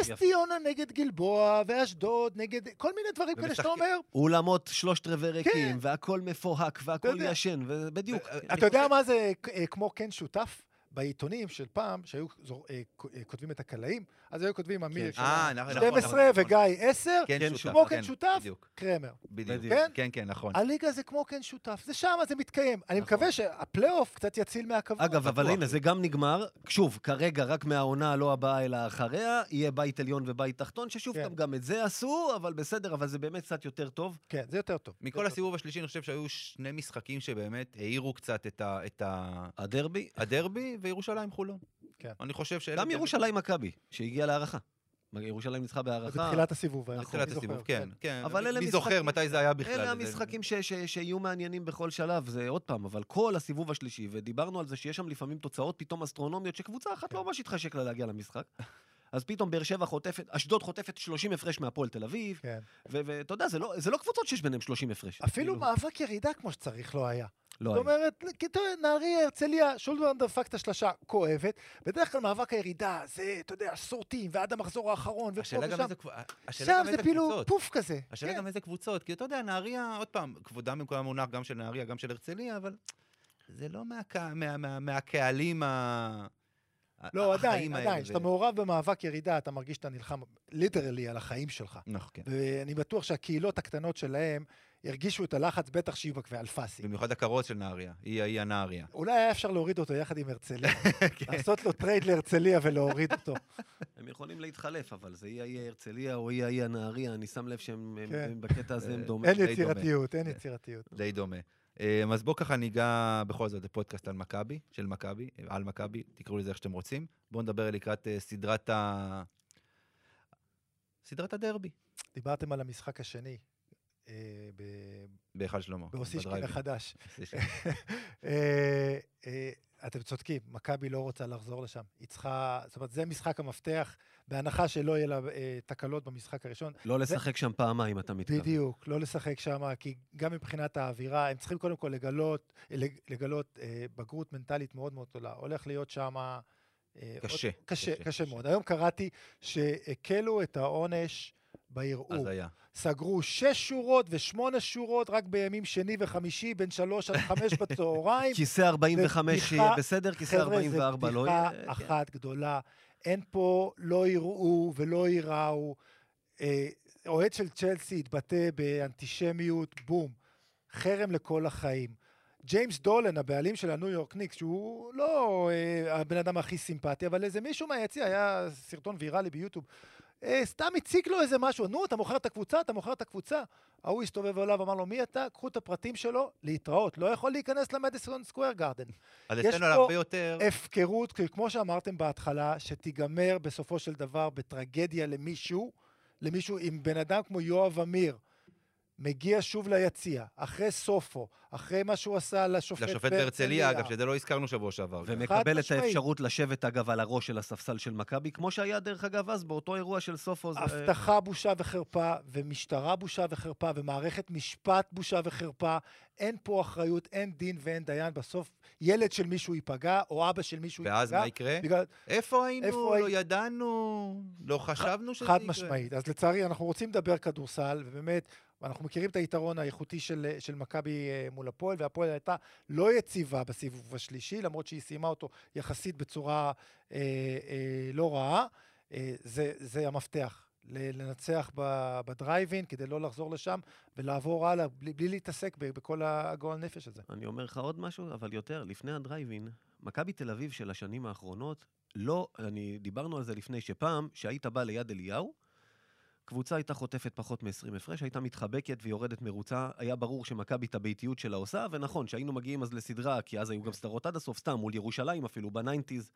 נס. ציונה נגד גלבוע, ואשדוד נגד כל מיני דברים כאלה שאתה אומר, אולמות שלושת רבעי ריקים, כן. והכל מפוהק, והכל. ישן, ובדיוק. אתה יודע מה זה אה, כמו כן שותף? בעיתונים של פעם, שהיו זור- אה, כ- אה, כותבים את הקלעים, אז היו כותבים אמיר כן. אה, נכון, נכון, 12 נכון. וגיא 10, כן, כן, שותף. כמו כן, כן שותף, בדיוק, קרמר. בדיוק. בדיוק. כן? כן, כן, נכון. הליגה זה כמו כן שותף, זה שם, זה מתקיים. אני. מקווה שהפלייאוף קצת יציל מהכבוד. אגב, אבל. הנה, זה גם נגמר. שוב, כרגע רק מהעונה לא הבאה אלא אחריה, יהיה בית עליון ובית תחתון, ששוב, כן. גם, את זה עשו, אבל בסדר, אבל זה באמת קצת יותר טוב. כן, זה יותר טוב. מכל הסיבוב השלישי, אני חושב שהיו שני משחקים שבאמת האירו קצת את ה- את ה- הדרבי, הדרבי, וירושלים חולון. כן. אני חושב שאלה... גם ירושלים מכבי, שהגיעה להערכה. ירושלים ניצחה בהערכה. בתחילת הסיבוב. אני בתחילת זוכר, הסיבוב, כן, כן. אבל אלה מי משחקים- זוכר מתי זה היה בכלל? אלה המשחקים ש- ש- שיהיו מעניינים בכל שלב, זה עוד פעם, אבל כל הסיבוב השלישי, ודיברנו על זה שיש שם לפעמים תוצאות פתאום אסטרונומיות, שקבוצה אחת כן. לא ממש התחשק לה להגיע למשחק. אז פתאום באר שבע חוטפת, אשדוד חוטפת 30 הפרש מהפועל תל אביב, כן. ו- ואתה יודע, זה לא, זה לא קבוצות שיש ביניהם 30 הפרש. אפילו כאילו, מאבק ירידה כמו שצריך לא היה. לא זאת. אומרת, יודע, נהריה, הרצליה, שולדברן דפק את השלשה כואבת. בדרך כלל מאבק הירידה זה, אתה יודע, סורטים ועד המחזור האחרון, ופה השאלה גם ושם. איזה שם זה כאילו. פוף כזה. השאלה כן. גם איזה קבוצות, כי אתה יודע, נהריה, עוד פעם, כבודם במקום המונח גם של נהריה, גם של הרצליה, אבל זה לא מהקה- מה- מה- מהקהלים ה... לא, עדיין, עדיין. כשאתה מעורב במאבק ירידה, אתה מרגיש שאתה נלחם literally על החיים שלך. נכון, כן. ואני בטוח שהקהילות הקטנות שלהם הרגישו את הלחץ, בטח שיבק ואלפסי. במיוחד הכרוז של נהריה, היא היא הנהריה. אולי היה אפשר להוריד אותו יחד עם הרצליה. כן. לעשות לו טרייד להרצליה ולהוריד אותו. הם יכולים להתחלף, אבל זה יהיה יהיה הרצליה או יהיה יהיה הנהריה, אני שם לב שהם הם- כן. הם בקטע הזה הם אה, דומים. אין דומה. יצירתיות, אין כן. יצירתיות. די דומה. אמ, אז בואו ככה ניגע בכל זאת בפודקאסט על מכבי, של מכבי, על מכבי, תקראו לזה איך שאתם רוצים. בואו נדבר לקראת אה, סדרת ה... סדרת הדרבי, דיברתם על המשחק השני. אה, ב- בהיכל שלמה. באוסישקין. החדש. אה, אה, אתם צודקים, מכבי לא רוצה לחזור לשם. היא צריכה, זאת אומרת, זה משחק המפתח, בהנחה שלא יהיה לה אה, תקלות במשחק הראשון. לא לשחק שם פעמיים, אתה מתכוון. בדיוק, לא לשחק שם, כי גם מבחינת האווירה, הם צריכים קודם כל לגלות, לג- לגלות אה, בגרות מנטלית מאוד מאוד גדולה. הולך להיות שם... אה, קשה, עוד- קשה, קשה, קשה קשה. מאוד. היום קראתי שהקלו את העונש בערעור. אז היה. סגרו שש שורות ושמונה שורות רק בימים שני וחמישי, בין שלוש עד חמש בצהריים. כיסא 45 בדיחה- יהיה בסדר, כיסא חבר'ה, 44 לא יהיה. בדיחה אחת גדולה. אין פה לא יראו ולא ייראו. אה, אוהד של צ'לסי התבטא באנטישמיות, בום. חרם לכל החיים. ג'יימס דולן, הבעלים של הניו יורק ניקס, שהוא לא אה, הבן אדם הכי סימפטי, אבל איזה מישהו מהיציע, היה סרטון ויראלי ביוטיוב, אה, סתם הציג לו איזה משהו, נו, אתה מוכר את הקבוצה, אתה מוכר את הקבוצה. ההוא הסתובב אליו, אמר לו, מי אתה? קחו את הפרטים שלו, להתראות. לא יכול להיכנס למדיסון סקוויר גארדן. אז יש פה הרבה יותר... הפקרות, כמו שאמרתם בהתחלה, שתיגמר בסופו של דבר בטרגדיה למישהו, למישהו עם בן אדם כמו יואב אמיר, מגיע שוב ליציע, אחרי סופו, אחרי מה שהוא עשה לשופט לשופט בהרצליה, אגב, שזה לא הזכרנו שבוע שעבר. ומקבל את משמעית. האפשרות לשבת, אגב, על הראש של הספסל של מכבי, כמו שהיה, דרך אגב, אז, באותו אירוע של סופו. זה- הבטחה בושה וחרפה, ומשטרה בושה וחרפה, ומערכת משפט בושה וחרפה. אין פה אחריות, אין דין ואין דיין. בסוף ילד של מישהו ייפגע, או אבא של מישהו ייפגע. ואז מה יקרה? בגלל, איפה היינו? איפה לא הי- ידענו? לא חשבנו שזה חד יקרה? משמעית. אז לצערי, אנחנו רוצים לדבר כדורסל, ובאמת, אנחנו מכירים את היתרון האיכותי של, של מכבי אה, מול הפועל, והפועל הייתה לא יציבה בסיבוב השלישי, למרות שהיא סיימה אותו יחסית בצורה אה, אה, לא רעה. אה, זה, זה המפתח. לנצח בדרייבין כדי לא לחזור לשם ולעבור הלאה בלי, בלי להתעסק בכל הגועל נפש הזה. אני אומר לך עוד משהו, אבל יותר, לפני הדרייבין, מכבי תל אביב של השנים האחרונות, לא, אני, דיברנו על זה לפני, שפעם, שהיית בא ליד אליהו, קבוצה הייתה חוטפת פחות מ-20 הפרש, הייתה מתחבקת ויורדת מרוצה, היה ברור שמכבי את הביתיות שלה עושה, ונכון, שהיינו מגיעים אז לסדרה, כי אז היו גם סדרות עד הסוף, סתם, מול ירושלים אפילו, בניינטיז.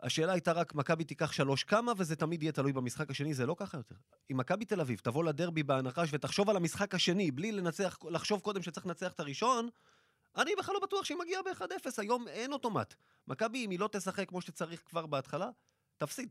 השאלה הייתה רק, מכבי תיקח שלוש כמה, וזה תמיד יהיה תלוי במשחק השני, זה לא ככה יותר. אם מכבי תל אביב תבוא לדרבי בהנחש ותחשוב על המשחק השני, בלי לנצח, לחשוב קודם שצריך לנצח את הראשון, אני בכלל לא בטוח שהיא מגיעה ב-1-0, היום אין אוטומט. מכבי, אם היא לא תשחק כמו שצריך כבר בהתחלה, תפסיד.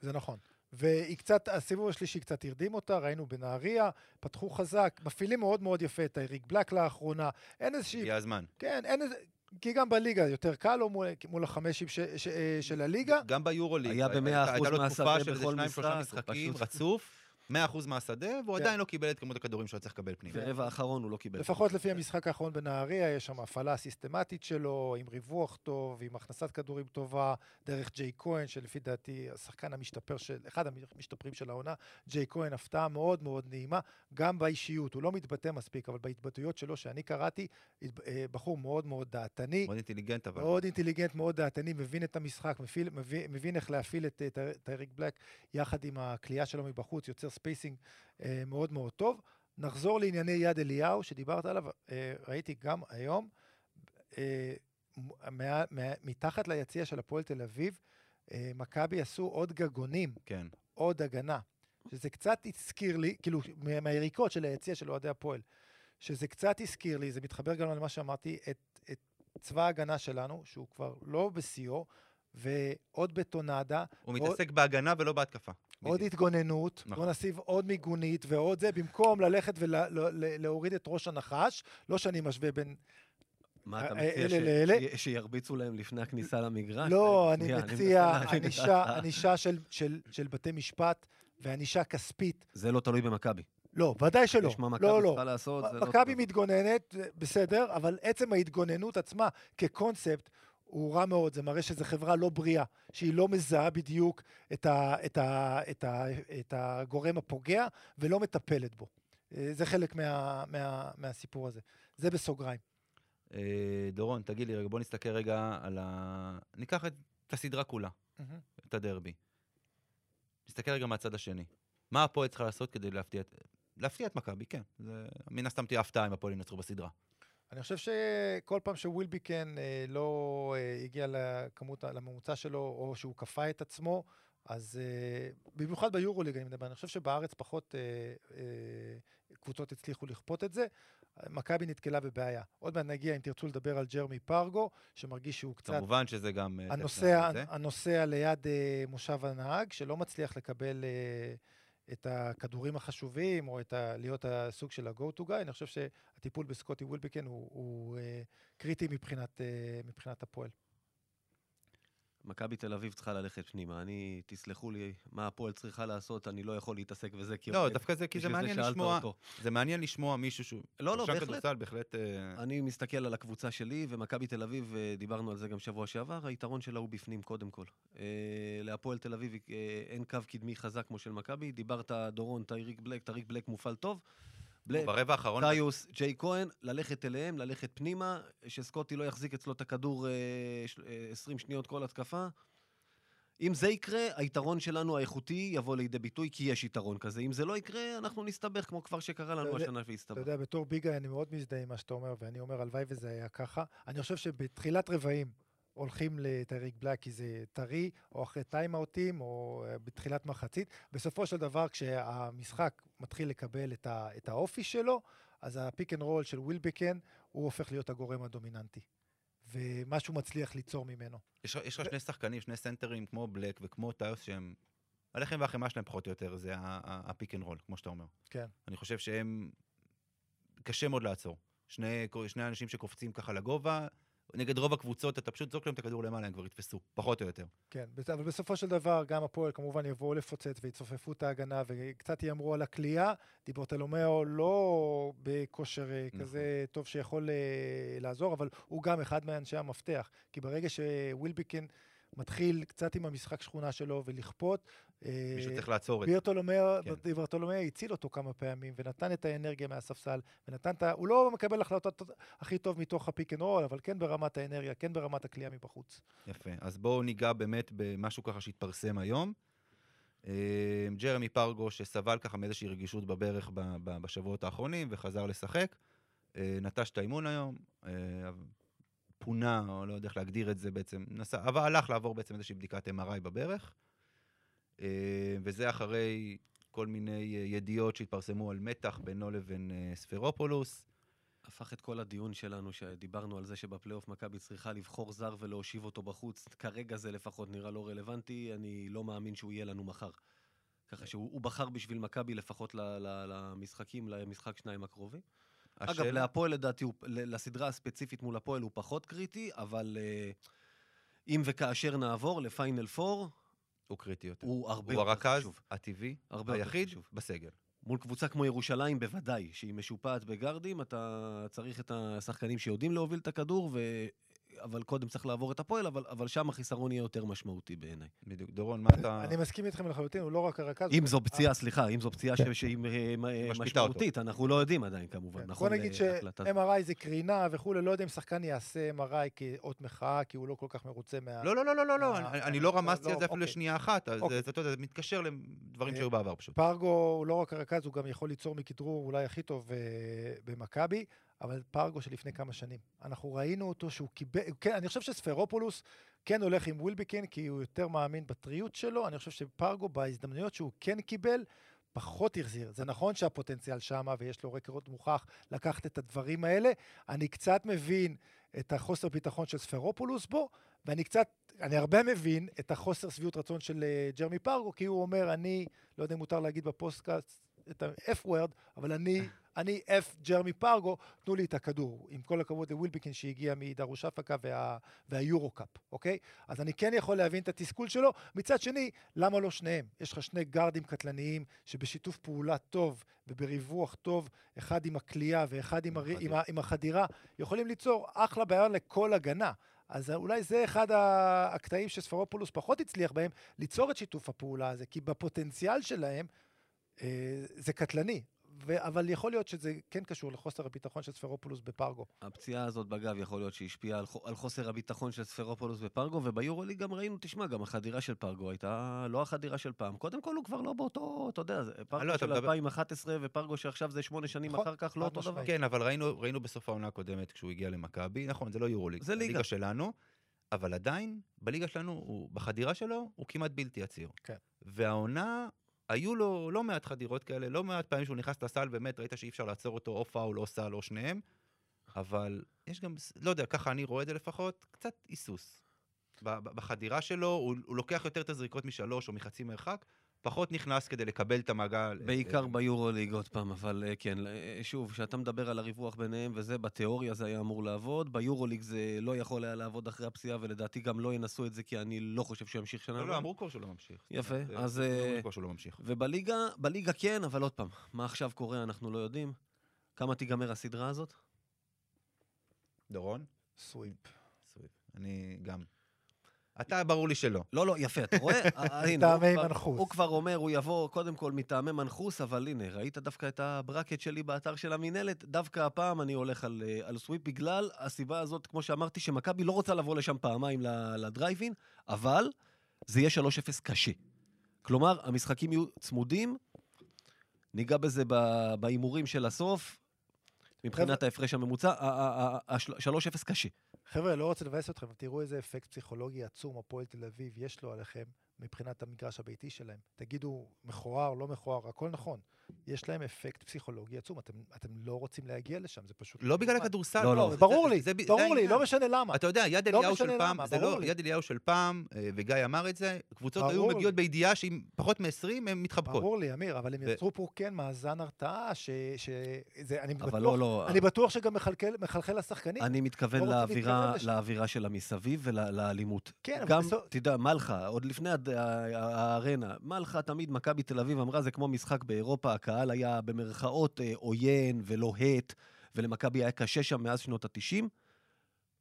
זה נכון. והיא קצת, הסיבוב השלישי קצת הרדים אותה, ראינו בנהריה, פתחו חזק, מפעילים מאוד מאוד יפה את האריק בלק לאחרונה, אין איזושהי הגיע הזמן. כן, אין איזה... כי גם בליגה יותר קל לו מול, מול החמשים ש, ש, של הליגה. גם ביורוליג. היה הייתה- במאה הייתה אחוז לו תקופה מהשדה של איזה בכל שניים, שלושה משחק, משחקים פשוט- רצוף, 100% מהשדה, והוא כן. עדיין לא קיבל את כמות הכדורים שהוא צריך לקבל פנימה. ורבע האחרון הוא לא קיבל. לפחות לפי המשחק האחרון בנהריה, יש שם הפעלה סיסטמטית שלו, עם ריווח טוב, עם הכנסת כדורים טובה, דרך ג'יי כהן, שלפי דעתי השחקן המשתפר של, אחד המשתפרים של העונה, ג'יי כהן, הפתעה מאוד מאוד נעימה, גם באישיות, הוא לא מתבטא מספיק, אבל בהתבטאויות שלו שאני קראתי, אה, בחור מאוד מאוד דעתני. מאוד אינטליגנט, אבל. מאוד אינטליגנט, מאוד דעתני, מבין את המשחק, מפעיל, מבין, מבין איך להפעיל את, את, את אריק בלק יחד עם הקליעה שלו מבחוץ, יוצר spacing אה, מאוד מאוד טוב. נחזור לענייני יד אליהו, שדיברת עליו, אה, ראיתי גם היום, אה, מה, מה, מתחת ליציע של הפועל תל אביב, אה, מכבי עשו עוד גגונים, כן. עוד הגנה, שזה קצת הזכיר לי, כאילו, מה- מהיריקות של היציע של אוהדי הפועל, שזה קצת הזכיר לי, זה מתחבר גם למה שאמרתי, את, את צבא ההגנה שלנו, שהוא כבר לא בשיאו, ועוד בטונדה, הוא עוד- מתעסק בהגנה ולא בהתקפה. עוד בדיוק. התגוננות, נכון. בוא נוסיף עוד מיגונית ועוד זה, במקום ללכת ולהוריד את ראש הנחש, לא שאני משווה בין... מה אתה אה, מציע? אלה ש- לאלה? ש- שירביצו להם לפני הכניסה למגרש? לא, אני מציע ענישה, של- של של בתי משפט וענישה כספית. זה לא תלוי במכבי. לא, ודאי שלא. יש מה מכבי לא, לא. צריכה לעשות, זה לא... מכבי. מתגוננת, בסדר, אבל עצם ההתגוננות עצמה כקונספט הוא רע מאוד. זה מראה שזו חברה לא בריאה, שהיא לא מזהה בדיוק את, ה, את, ה, את, ה, את הגורם הפוגע ולא מטפלת בו. אה, זה חלק מה, מה, מהסיפור הזה. זה בסוגריים. אה, דורון, תגיד לי רגע, בוא נסתכל רגע על ה... ניקח את את הסדרה כולה, את הדרבי. נסתכל רגע מהצד השני. מה הפועל צריכה לעשות כדי להפתיע את... להפתיע את מכבי, כן. זה... מן הסתם תהיה הפתעה אם הפועל ינצחו בסדרה. אני חושב שכל פעם שווילביקן אה, לא אה, הגיע לכמות, לממוצע שלו, או שהוא כפה את עצמו, אז אה, במיוחד ביורוליג אני מדבר, אני חושב שבארץ פחות אה, אה, קבוצות הצליחו לכפות את זה. מכבי נתקלה בבעיה. עוד מעט נגיע, אם תרצו לדבר על ג'רמי פרגו, שמרגיש שהוא קצת... כמובן שזה גם... אה, הנוסע. הנוסע ליד אה, מושב הנהג, שלא מצליח לקבל אה, את הכדורים החשובים, או את ה, להיות הסוג של ה-go to guy, אני חושב שהטיפול בסקוטי ווילביקן הוא, הוא אה, קריטי מבחינת, אה, מבחינת הפועל. מכבי תל אביב צריכה ללכת פנימה. אני, תסלחו לי, מה הפועל צריכה לעשות, אני לא יכול להתעסק בזה. כי לא, אוהד- דווקא זה, כי זה מעניין לשמוע, אותו. זה מעניין לשמוע מישהו שהוא... לא, לא, בהחלט. כדורסל בהחלט... אה, אני מסתכל על הקבוצה שלי, ומכבי תל אביב, אה, דיברנו על זה גם שבוע שעבר, היתרון שלה הוא בפנים, קודם כל. אה, להפועל תל אביב אין קו קדמי חזק כמו של מכבי. דיברת, דורון, טייריק בלק, טייריק בלק מופעל טוב. בלק, ברבע האחרון... טיוס, ג'יי כהן, ללכת אליהם, ללכת פנימה, שסקוטי לא יחזיק אצלו את הכדור אה, של- אה, 20 שניות כל התקפה. אם זה יקרה, היתרון שלנו האיכותי יבוא לידי ביטוי, כי יש יתרון כזה. אם זה לא יקרה, אנחנו נסתבך, כמו כבר שקרה לנו אתה השנה אתה והסתבך. יודע, בתור ביגה אני מאוד מזדהה עם מה שאתה אומר, ואני אומר, הלוואי וזה היה ככה. אני חושב שבתחילת רבעים הולכים לטייריק בלק כי זה טרי, או אחרי טיימאוטים, או אה, בתחילת מחצית. בסופו של דבר, כשהמשחק מתחיל לקבל את, ה, את האופי שלו, אז ה pick and roll של ווילבקין, הוא הופך להיות הגורם הדומיננטי. ומשהו מצליח ליצור ממנו. יש לך- לך שני שחקנים, שני סנטרים כמו בלק וכמו טיוס שהם... הלחם והחמאה שלהם פחות או יותר, זה ה pick and roll, כמו שאתה אומר. כן. אני חושב שהם... קשה מאוד לעצור. שני, שני אנשים שקופצים ככה לגובה, נגד רוב הקבוצות, אתה פשוט זורק להם את הכדור למעלה, הם כבר יתפסו, פחות או יותר. כן, אבל בסופו של דבר, גם הפועל כמובן יבואו לפוצץ ויצופפו את ההגנה וקצת יהמרו על הקליעה. דיברתולומיאו לא בכושר אה, נכון. כזה טוב שיכול אה, לעזור, אבל הוא גם אחד מאנשי המפתח. כי ברגע שווילביקן מתחיל קצת עם המשחק שכונה שלו ולכפות, מישהו צריך לעצור את זה. דיברתולומיאו כן. הציל אותו כמה פעמים ונתן את האנרגיה מהספסל, ונתן את ה... הוא לא מקבל החלטות הכי טוב מתוך ה pick and roll, אבל כן ברמת האנרגיה, כן ברמת הקליעה מבחוץ. יפה. אז בואו ניגע באמת במשהו ככה שהתפרסם היום. אה, ג'רמי פרגו, שסבל ככה מאיזושהי רגישות בברך בשבועות האחרונים וחזר לשחק, אה, נטש את האימון היום, אה, פונה, או לא יודע איך להגדיר את זה בעצם, נסע, אבל הלך לעבור בעצם איזושהי בדיקת MRI בברך, אה, וזה אחרי כל מיני אה, ידיעות שהתפרסמו על מתח בינו לבין אה, ספרופולוס. הפך את כל הדיון שלנו, שדיברנו על זה שבפלייאוף מכבי צריכה לבחור זר ולהושיב אותו בחוץ. כרגע זה לפחות נראה לא רלוונטי, אני לא מאמין שהוא יהיה לנו מחר. ככה שהוא הוא בחר בשביל מכבי לפחות למשחקים, למשחק שניים הקרובים. אגב, השאלה- להפועל לדעתי, הוא- לסדרה הספציפית מול הפועל הוא פחות קריטי, אבל אה, אם וכאשר נעבור לפיינל פור, הוא קריטי יותר. הוא הרבה הוא יותר הרכז חשוב. הטבעי, הרבה היחיד חשוב. בסגל. מול קבוצה כמו ירושלים בוודאי, שהיא משופעת בגרדים, אתה צריך את השחקנים שיודעים להוביל את הכדור, ו... אבל קודם צריך לעבור את הפועל, אבל, אבל שם החיסרון יהיה יותר משמעותי בעיניי. בדיוק. דורון, מה אתה... אני מסכים איתכם לחלוטין, הוא לא רק הרכז. אם זו פציעה, סליחה, אם זו פציעה ש- שהיא אה, אה. משמעותית, אנחנו לא יודעים עדיין כמובן, כן. נכון? בוא נגיד זו. ש-MRI זה קרינה וכולי, לא יודע אם שחקן יעשה MRI כאות מחאה, כי הוא לא כל כך מרוצה מה... לא, לא, לא, לא, לא, לא, אה, אני- אה, אני לא לא, רמזתי לא, על זה אפילו אוקיי. לשנייה אחת, אז אוקיי. זה, מתקשר לדברים אה, שהיו בעבר פשוט. פרגו הוא לא רק הרכז, הוא גם יכול ליצור מכדרור אולי הכי טוב אה, במכבי, אבל פרגו שלפני כמה שנים. אנחנו ראינו אותו שהוא קיבל, כן, אני חושב שספרופולוס כן הולך עם ווילביקין, כי הוא יותר מאמין בטריות שלו. אני חושב שפרגו, בהזדמנויות שהוא כן קיבל, פחות החזיר. זה נכון שהפוטנציאל שמה ויש לו רקורד מוכח לקחת את הדברים האלה. אני קצת מבין את החוסר ביטחון של ספרופולוס בו, ואני קצת, אני הרבה מבין את החוסר שביעות רצון של uh, ג'רמי פרגו, כי הוא אומר, אני, לא יודע אם מותר להגיד בפודקאסט את ה-F-word, אבל אני אני F ג'רמי פרגו, תנו לי את הכדור. עם כל הכבוד לווילביקין שהגיע מדרוש אפקה וה, והיורו-קאפ, אוקיי? אז אני כן יכול להבין את התסכול שלו. מצד שני, למה לא שניהם? יש לך שני גארדים קטלניים שבשיתוף פעולה טוב ובריווח טוב, אחד עם הכלייה ואחד עם, הר... עם, ה... עם החדירה, יכולים ליצור אחלה בעיה לכל הגנה. אז אולי זה אחד הקטעים שספרופולוס פחות הצליח בהם, ליצור את שיתוף הפעולה הזה, כי בפוטנציאל שלהם זה קטלני. ו- אבל יכול להיות שזה כן קשור לחוסר הביטחון של ספרופולוס בפרגו. הפציעה הזאת בגב יכול להיות שהשפיעה על, על חוסר הביטחון של ספרופולוס בפרגו, וביורולי גם ראינו, תשמע, גם החדירה של פרגו הייתה לא החדירה של פעם. קודם כל הוא כבר לא באותו, אתה יודע, פרגו לא, של מדבר... 2011 ופרגו שעכשיו זה שמונה שנים נכון, אחר כך, לא אותו דבר. כן, אבל ראינו, ראינו בסוף העונה הקודמת כשהוא הגיע למכבי, נכון, זה לא יורוליג, זה ליגה. ליגה שלנו. אבל עדיין, בליגה שלנו, הוא, בחדירה שלו, הוא כמעט בלתי עציר. כן. והעונה, היו לו לא מעט חדירות כאלה, לא מעט פעמים שהוא נכנס לסל, באמת ראית שאי אפשר לעצור אותו או פאול או סל או שניהם, אבל יש גם, לא יודע, ככה אני רואה את זה לפחות, קצת היסוס. בחדירה שלו, הוא, הוא לוקח יותר את הזריקות משלוש או מחצי מרחק, פחות נכנס כדי לקבל את המעגל. בעיקר את... ביורוליג עוד פעם, אבל אה, כן, אה, שוב, כשאתה מדבר על הריווח ביניהם וזה, בתיאוריה זה היה אמור לעבוד, ביורוליג זה לא יכול היה לעבוד אחרי הפציעה, ולדעתי גם לא ינסו את זה, כי אני לא חושב שהוא ימשיך שנה. לא, לא, אמרו כבר שהוא לא ממשיך. יפה, אז... אמרו כבר שהוא לא ממשיך. ובליגה, בליגה כן, אבל עוד פעם, מה עכשיו קורה אנחנו לא יודעים. כמה תיגמר הסדרה הזאת? דורון? sweep. sweep. אני גם. אתה, ברור לי שלא. לא, לא, יפה, אתה רואה? מטעמי מנחוס. הוא כבר אומר, הוא יבוא קודם כל מטעמי מנחוס, אבל הנה, ראית דווקא את ה bracket שלי באתר של המינהלת? דווקא הפעם אני הולך על, אה, על sweep בגלל הסיבה הזאת, כמו שאמרתי, שמכבי לא רוצה לבוא לשם פעמיים לדרייב אין, אבל זה יהיה 3-0 קשה. כלומר, המשחקים יהיו צמודים, ניגע בזה בהימורים של הסוף, מבחינת ההפרש הממוצע, ה-3-0 קשה. חבר'ה, לא רוצה לבאס אתכם, תראו איזה אפקט פסיכולוגי עצום הפועל תל אביב יש לו עליכם מבחינת המגרש הביתי שלהם. תגידו, מכוער, לא מכוער, הכל נכון. יש להם אפקט פסיכולוגי עצום, אתם, אתם לא רוצים להגיע לשם, זה פשוט... לא בגלל הכדורסל. לא, לא, ברור לי, ברור לי, לא משנה למה. אתה יודע, יד לא אליהו של פעם, זה לא, יד אליהו של פעם, אה, וגיא אמר את זה, קבוצות היו מגיעות בידיעה שאם פחות מ-20, הן מתחבקות. ברור לי, אמיר, אבל הם יצרו פה כן מאזן הרתעה, ש... אני בטוח לא, לא. אני בטוח שגם מחלחל לשחקנים. אני מתכוון לאווירה של המסביב ולאלימות. כן, אבל... גם, תדע, מלחה, עוד לפני הארנה, מלחה תמיד, מכבי תל אביב אמרה, זה כמו משחק באירופה, הקהל היה במרכאות אה, עוין ולוהט, ולמכבי היה קשה שם מאז שנות ה-90.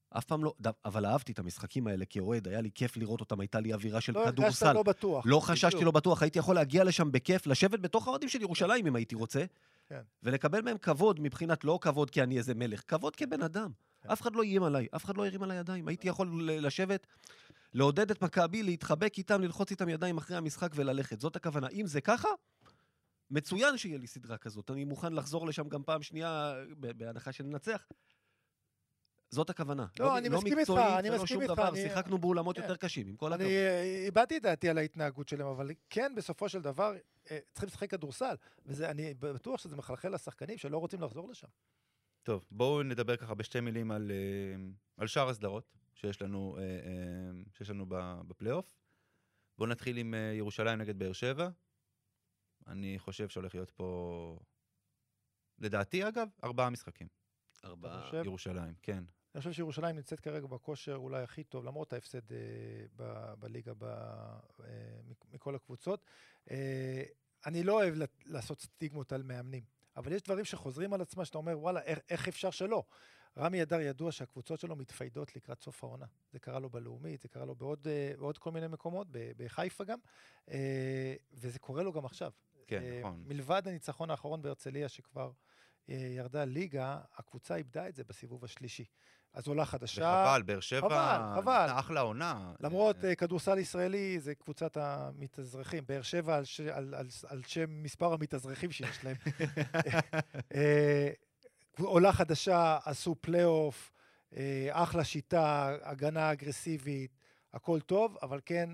אף פעם לא, אבל אהבתי את המשחקים האלה כאוהד, היה לי כיף לראות אותם, הייתה לי אווירה של לא כדורסל. לא הרגשת לא בטוח. לא חששתי לא בטוח, הייתי יכול להגיע לשם בכיף, לשבת בתוך האוהדים של ירושלים אם הייתי רוצה, כן. ולקבל מהם כבוד מבחינת לא כבוד כי אני איזה מלך, כבוד כבן אדם. כן. אף אחד לא איים עליי, אף אחד לא הרים עליי ידיים. הייתי יכול לשבת, לעודד את מכבי, להתחבק איתם, ללחוץ איתם ידיים אחרי המשחק וללכת. זאת הכוונה. אם זה ככה, מצוין שיהיה לי סדרה כזאת. אני מוכן לחזור לשם גם פעם שנייה, בהנחה שננצח. זאת הכוונה. לא, לא אני מסכים איתך, אני מסכים איתך. אני... שיחקנו באולמות כן. יותר קשים, עם כל הכבוד. אני איבדתי את דעתי על ההתנהגות שלהם, אבל כן, בסופו של דבר, אה, צריכים לשחק כדורסל, ואני בטוח שזה מחלחל לשחקנים שלא רוצים לחזור לשם. טוב, בואו נדבר ככה בשתי מילים על, אה, על שאר הסדרות שיש לנו, אה, שיש לנו בפלייאוף. בואו נתחיל עם ירושלים נגד באר שבע. אני חושב שהולך להיות פה, לדעתי אגב, ארבעה משחקים. ארבעה. ירושלים, כן. אני חושב שירושלים נמצאת כרגע בכושר אולי הכי טוב, למרות ההפסד אה, ב- בליגה ב- אה, מכל הקבוצות. אה, אני לא אוהב לעשות סטיגמות על מאמנים, אבל יש דברים שחוזרים על עצמם, שאתה אומר, וואלה, איך, איך אפשר שלא? רמי אדר ידוע שהקבוצות שלו מתפיידות לקראת סוף העונה. זה קרה לו בלאומית, זה קרה לו בעוד, אה, בעוד כל מיני מקומות, בחיפה גם, אה, וזה קורה לו גם עכשיו. כן, אה, נכון. מלבד הניצחון האחרון בהרצליה, שכבר אה, ירדה ליגה, הקבוצה איבדה את זה בסיבוב השלישי. אז עולה חדשה. וחבל, באר שבע, חבל, חבל. אחלה עונה. למרות uh, כדורסל ישראלי, זה קבוצת המתאזרחים. באר שבע על, ש... על, על, על שם מספר המתאזרחים שיש להם. עולה חדשה, עשו פלייאוף, אחלה שיטה, הגנה אגרסיבית, הכל טוב, אבל כן,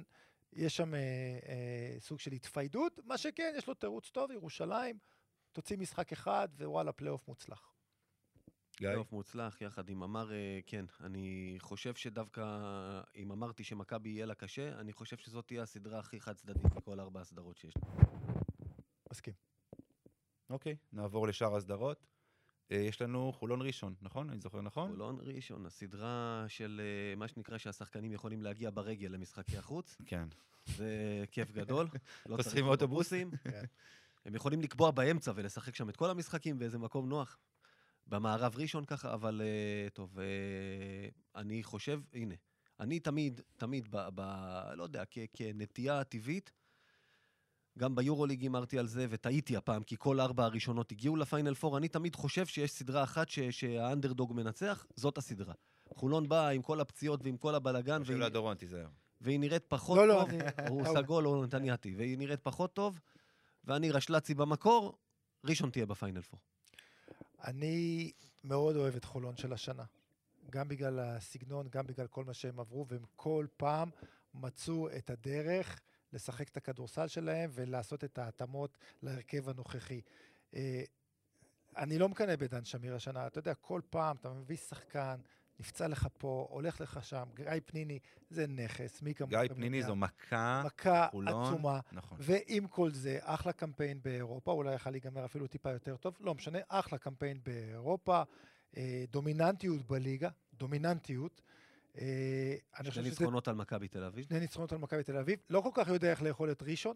יש שם אה, אה, סוג של התאיידות. מה שכן, יש לו תירוץ טוב, ירושלים, תוציא משחק אחד, ווואלה, פלייאוף מוצלח. גיא? פלייאוף מוצלח, יחד עם אמר, אה, כן. אני חושב שדווקא, אם אמרתי שמכבי יהיה לה קשה, אני חושב שזאת תהיה הסדרה הכי חד צדדית מכל ארבע הסדרות שיש. מסכים. אוקיי, נעבור לשאר הסדרות. אה, יש לנו חולון ראשון, נכון? אני זוכר נכון? חולון ראשון, הסדרה של אה, מה שנקרא שהשחקנים יכולים להגיע ברגל למשחקי החוץ. כן. זה כיף גדול. לא צריך חוסכים אוטובוסים. כן. הם יכולים לקבוע באמצע ולשחק שם את כל המשחקים באיזה מקום נוח. במערב ראשון ככה, אבל אה, טוב, אני חושב, הנה, אני תמיד, תמיד, ב, ב, לא יודע, כ, כנטייה טבעית, גם ביורוליג הימרתי על זה, וטעיתי הפעם, כי כל ארבע הראשונות הגיעו לפיינל פור, אני תמיד חושב שיש סדרה אחת ש, שהאנדרדוג מנצח, זאת הסדרה. חולון באה עם כל הפציעות ועם כל הבלגן, חושב והיא, לדורון, תיזהר. והיא נראית פחות לא, לא, טוב, אני- הוא טעות. סגול או נתניאתי, והיא נראית פחות טוב, ואני רשל"צי במקור, ראשון תהיה בפיינל פור. אני מאוד אוהב את חולון של השנה. גם בגלל הסגנון, גם בגלל כל מה שהם עברו, והם כל פעם מצאו את הדרך לשחק את הכדורסל שלהם ולעשות את ההתאמות להרכב הנוכחי. אה, אני לא מקנא בדן שמיר השנה, אתה יודע, כל פעם אתה מביא שחקן, נפצע לך פה, הולך לך שם, גיא פניני, זה נכס, מי כמוך. גיא פניני זו מכה, מכה חולון. עצומה. נכון. ועם כל זה, אחלה קמפיין באירופה, אולי יכול להיגמר אפילו טיפה יותר טוב, לא משנה, אחלה קמפיין באירופה, אה, דומיננטיות בליגה, דומיננטיות. אה, שני ניצחונות על מכבי תל אביב. שני ניצחונות על מכבי תל אביב, לא כל כך יודע איך לאכול את ראשון,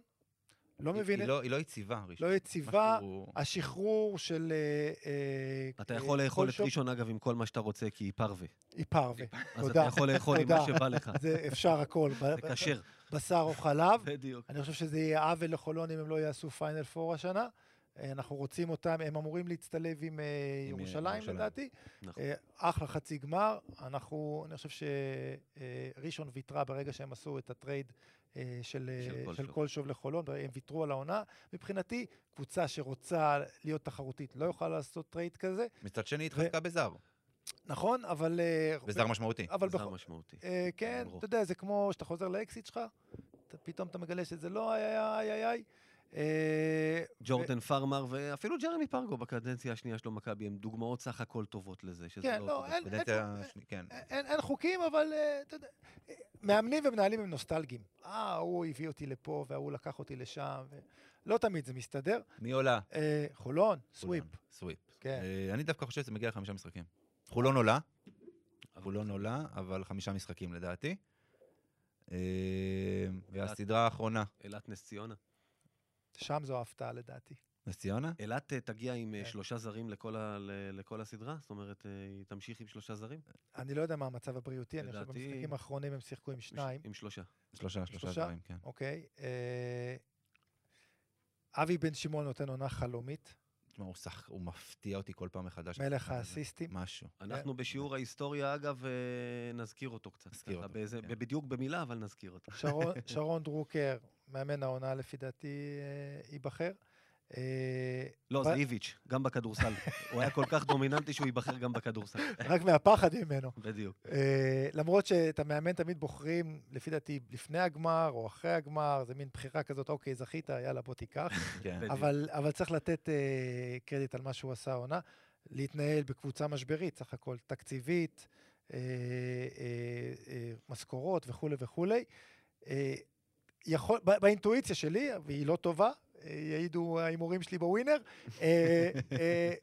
לא מבין, היא לא- היא לא יציבה, ראשון. לא יציבה, משהו- השחרור של... אה, אה, אתה יכול לאכול את ראשון, אגב, עם כל מה שאתה רוצה, כי היא פרווה. היא פרווה, אז. אתה יכול לאכול עם. מה שבא לך. זה אפשר הכל, זה כשר. בשר או חלב. בדיוק. אני חושב שזה יהיה עוול לחולון אם הם לא יעשו פיינל פור השנה. אה, אנחנו רוצים אותם, הם אמורים להצטלב עם, אה, עם, אה, ירושלים ירושלים. לדעתי. נכון. אחלה חצי גמר. אנחנו, אני חושב שראשון ויתרה ברגע שהם עשו את הטרייד של, של של קולשוב. לחולון, הם ויתרו על העונה. מבחינתי, קבוצה שרוצה להיות תחרותית לא יכולה לעשות טרייד כזה. מצד שני, התחזקה בזר. נכון, אבל... בזר משמעותי. אבל זה בכל... משמעותי. אה, כן, ברור. אתה יודע, זה כמו שאתה חוזר לאקסית שלך, אתה- פתאום אתה מגלה שזה לא איי איי איי איי. אה, ג'ורדן פארמר ואפילו ג'רמי פרגו בקדנציה השנייה שלו מכבי הם דוגמאות סך הכל טובות לזה, שזה כן, לא... לא, אין- השני- כן. אין, אין חוקים, אבל אה, אתה יודע, מאמנים ומנהלים הם נוסטלגיים. אה, הוא הביא אותי לפה וההוא לקח אותי לשם. ו... לא תמיד זה מסתדר. מי עולה? אה, חולון, סוויפ. סוויפ. כן. אה, אני דווקא חושב שזה מגיע לחמישה משחקים. חולון עולה, אבל חולון עולה, אבל חמישה משחקים לדעתי. והסדרה האחרונה, אילת נס ציונה. שם זו ההפתעה לדעתי. נס ציונה? אילת אה, תגיע עם אה, כן. שלושה זרים לכל ה- ל- לכל הסדרה? זאת אומרת, אה, היא תמשיך עם שלושה זרים? אני לא יודע מה המצב הבריאותי, אני חושב לדעתי- במשחקים האחרונים הם שיחקו עם שניים. עם שלושה. שלושה, שלושה? דברים, כן. אוקיי. אה, אבי בן שמעון נותן עונה חלומית, תשמע, הוא שח- הוא מפתיע אותי כל פעם מחדש. מלך. האסיסטים. משהו. אנחנו בשיעור ההיסטוריה, אגב, נזכיר אותו קצת. נזכיר אותו, באיזה- כן. בדיוק במילה, אבל נזכיר אותו. שרון, שרון דרוקר, מאמן העונה לפי דעתי, אה, ייבחר. אה, לא, זה איביץ', גם בכדורסל. הוא היה כל כך דומיננטי שהוא ייבחר גם בכדורסל. רק מהפחד ממנו. בדיוק. אה, למרות שאת המאמן תמיד בוחרים, לפי דעתי, לפני הגמר או אחרי הגמר, זה מין בחירה כזאת, אוקיי, זכית, יאללה, בוא תיקח. כן. אבל, צריך לתת קרדיט על מה שהוא עשה העונה. להתנהל בקבוצה משברית, סך הכל תקציבית, משכורות וכולי וכולי. אה, יכול, ב- באינטואיציה שלי, והיא לא טובה, אה, יעידו ההימורים שלי בווינר, אה, אה,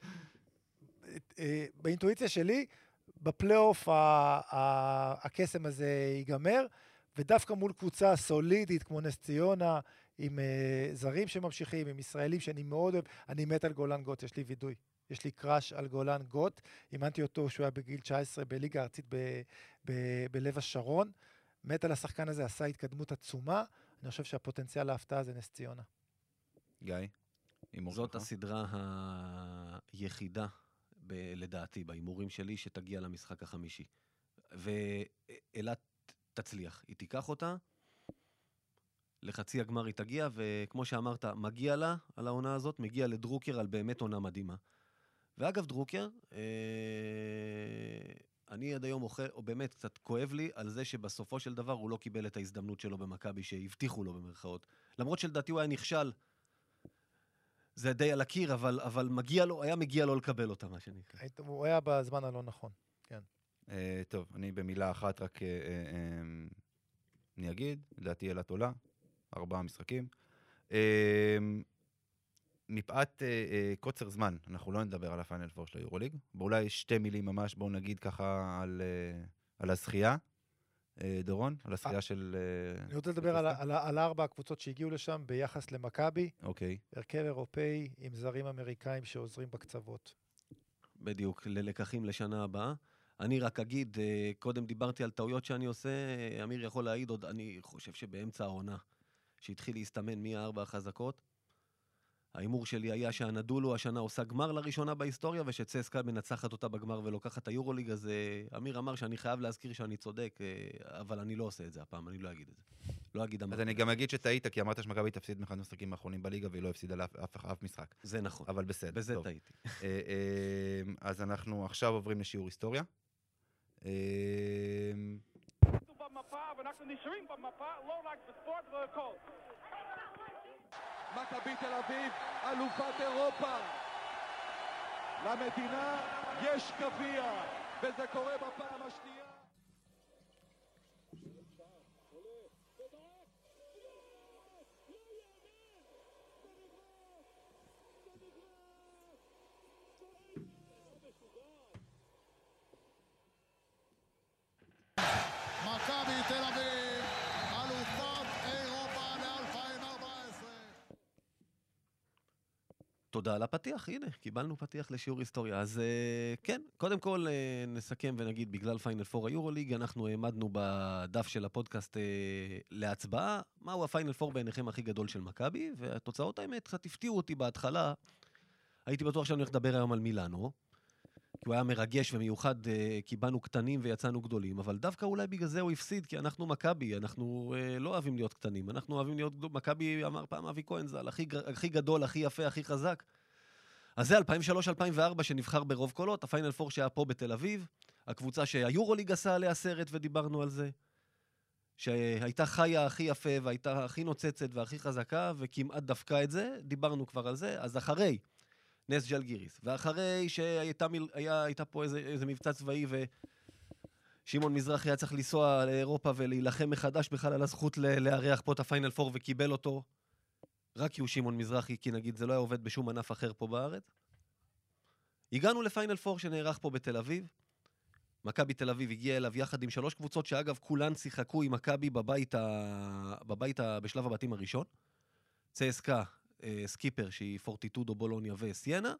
אה, באינטואיציה שלי, בפלייאוף הקסם הזה ייגמר, ודווקא מול קבוצה סולידית כמו נס ציונה, עם uh, זרים שממשיכים, עם ישראלים שאני מאוד אוהב, אני מת על גולן גוט, יש לי וידוי. יש לי קראש על גולן גוט, אימנתי אותו כשהוא היה בגיל 19 בליגה הארצית בלב השרון. מת על השחקן הזה, עשה התקדמות עצומה. אני חושב שהפוטנציאל להפתעה זה נס ציונה. גיא, הימור זאת? הסדרה היחידה, ב- לדעתי, בהימורים שלי, שתגיע למשחק החמישי. ואילת תצליח. היא תיקח אותה, לחצי הגמר היא תגיע, וכמו שאמרת, מגיע לה על העונה הזאת, מגיע לדרוקר על באמת עונה מדהימה. ואגב, דרוקר, אה, אני עד היום אוכל, או באמת קצת כואב לי על זה שבסופו של דבר הוא לא קיבל את ההזדמנות שלו במכבי, שהבטיחו לו במרכאות. למרות שלדעתי הוא היה נכשל, זה די על הקיר, אבל, אבל מגיע לו, היה מגיע לו לקבל אותה, מה שנקרא. היית- הוא היה בזמן הלא נכון. אה, טוב, אני במילה אחת רק אה, אה, אה, אני אגיד, לדעתי אילת עולה, ארבעה משחקים. אה, מפאת אה, אה, קוצר זמן, אנחנו לא נדבר על הפיינל פור של היורוליג. אולי שתי מילים ממש, בואו נגיד ככה על, אה, על הזכייה. אה, דורון, על הזכייה של... אה, אני רוצה לדבר על? על, על ארבע הקבוצות שהגיעו לשם ביחס למכבי, אוקיי. הרכב אירופאי עם זרים אמריקאים שעוזרים בקצוות. בדיוק, ללקחים לשנה הבאה. אני רק אגיד, אה, קודם דיברתי על טעויות שאני עושה, אה, אמיר יכול להעיד עוד, אני חושב שבאמצע העונה, שהתחיל להסתמן מי הארבע החזקות, ההימור שלי היה שהנדולו השנה עושה גמר לראשונה בהיסטוריה, ושצסקה מנצחת אותה בגמר ולוקחת את היורוליג, אז אה, אמיר אמר שאני חייב להזכיר שאני צודק, אה, אבל אני לא עושה את זה הפעם, אני לא אגיד את זה. לא אגיד אז אמרתי. אני גם אגיד שטעית, כי אמרת שמכבי תפסיד מאחד המשחקים האחרונים בליגה, והיא לא הפסידה לאף אף, אף משחק. זה נכון, אבל בסדר, בזה. טעיתי. אה, אז אנחנו עכשיו עוברים לשיעור היסטוריה. במפה ואנחנו נשארים במפה, לא רק בספורט והכל. מכבי תל אביב, אלופת אירופה. למדינה יש גביע, וזה קורה בפעם השנייה. מכבי תל אביב, אלופת אירופה ל-2014. תודה על הפתיח, הנה, קיבלנו פתיח לשיעור היסטוריה. אז אה, כן, קודם כל אה, נסכם ונגיד, בגלל פיינל פור היורוליג, אנחנו העמדנו בדף של הפודקאסט אה, להצבעה, מהו הפיינל פור בעיניכם הכי גדול של מכבי, והתוצאות האמת קצת הפתיעו אותי בהתחלה. הייתי בטוח שאני הולך לדבר היום על מילאנו, כי הוא היה מרגש ומיוחד, כי באנו קטנים ויצאנו גדולים, אבל דווקא אולי בגלל זה הוא הפסיד, כי אנחנו מכבי, אנחנו אה, לא אוהבים להיות קטנים, אנחנו אוהבים להיות גדולים. מכבי, אמר פעם אבי כהן ז"ל, הכי, הכי גדול, הכי יפה, הכי חזק. אז זה 2003-2004 שנבחר ברוב קולות, הפיינל פור שהיה פה בתל אביב, הקבוצה שהיורוליג עשה עליה סרט ודיברנו על זה, שהייתה חיה הכי יפה והייתה הכי נוצצת והכי חזקה, וכמעט דפקה את זה, דיברנו כבר על זה, אז אחרי נס ג'לגיריס, ואחרי שהייתה מיל- היה, פה איזה, איזה מבצע צבאי ושמעון מזרחי היה צריך לנסוע לאירופה ולהילחם מחדש בכלל על הזכות לארח פה את הפיינל פור וקיבל אותו רק כי הוא שמעון מזרחי, כי נגיד זה לא היה עובד בשום ענף אחר פה בארץ. הגענו לפיינל פור שנערך פה בתל אביב. מכבי תל אביב הגיעה אליו יחד עם שלוש קבוצות שאגב כולן שיחקו עם מכבי בבית, ה... בבית ה... בשלב הבתים הראשון. צסקה, אה, סקיפר שהיא פורטיטודו, בולוניה וסיינה.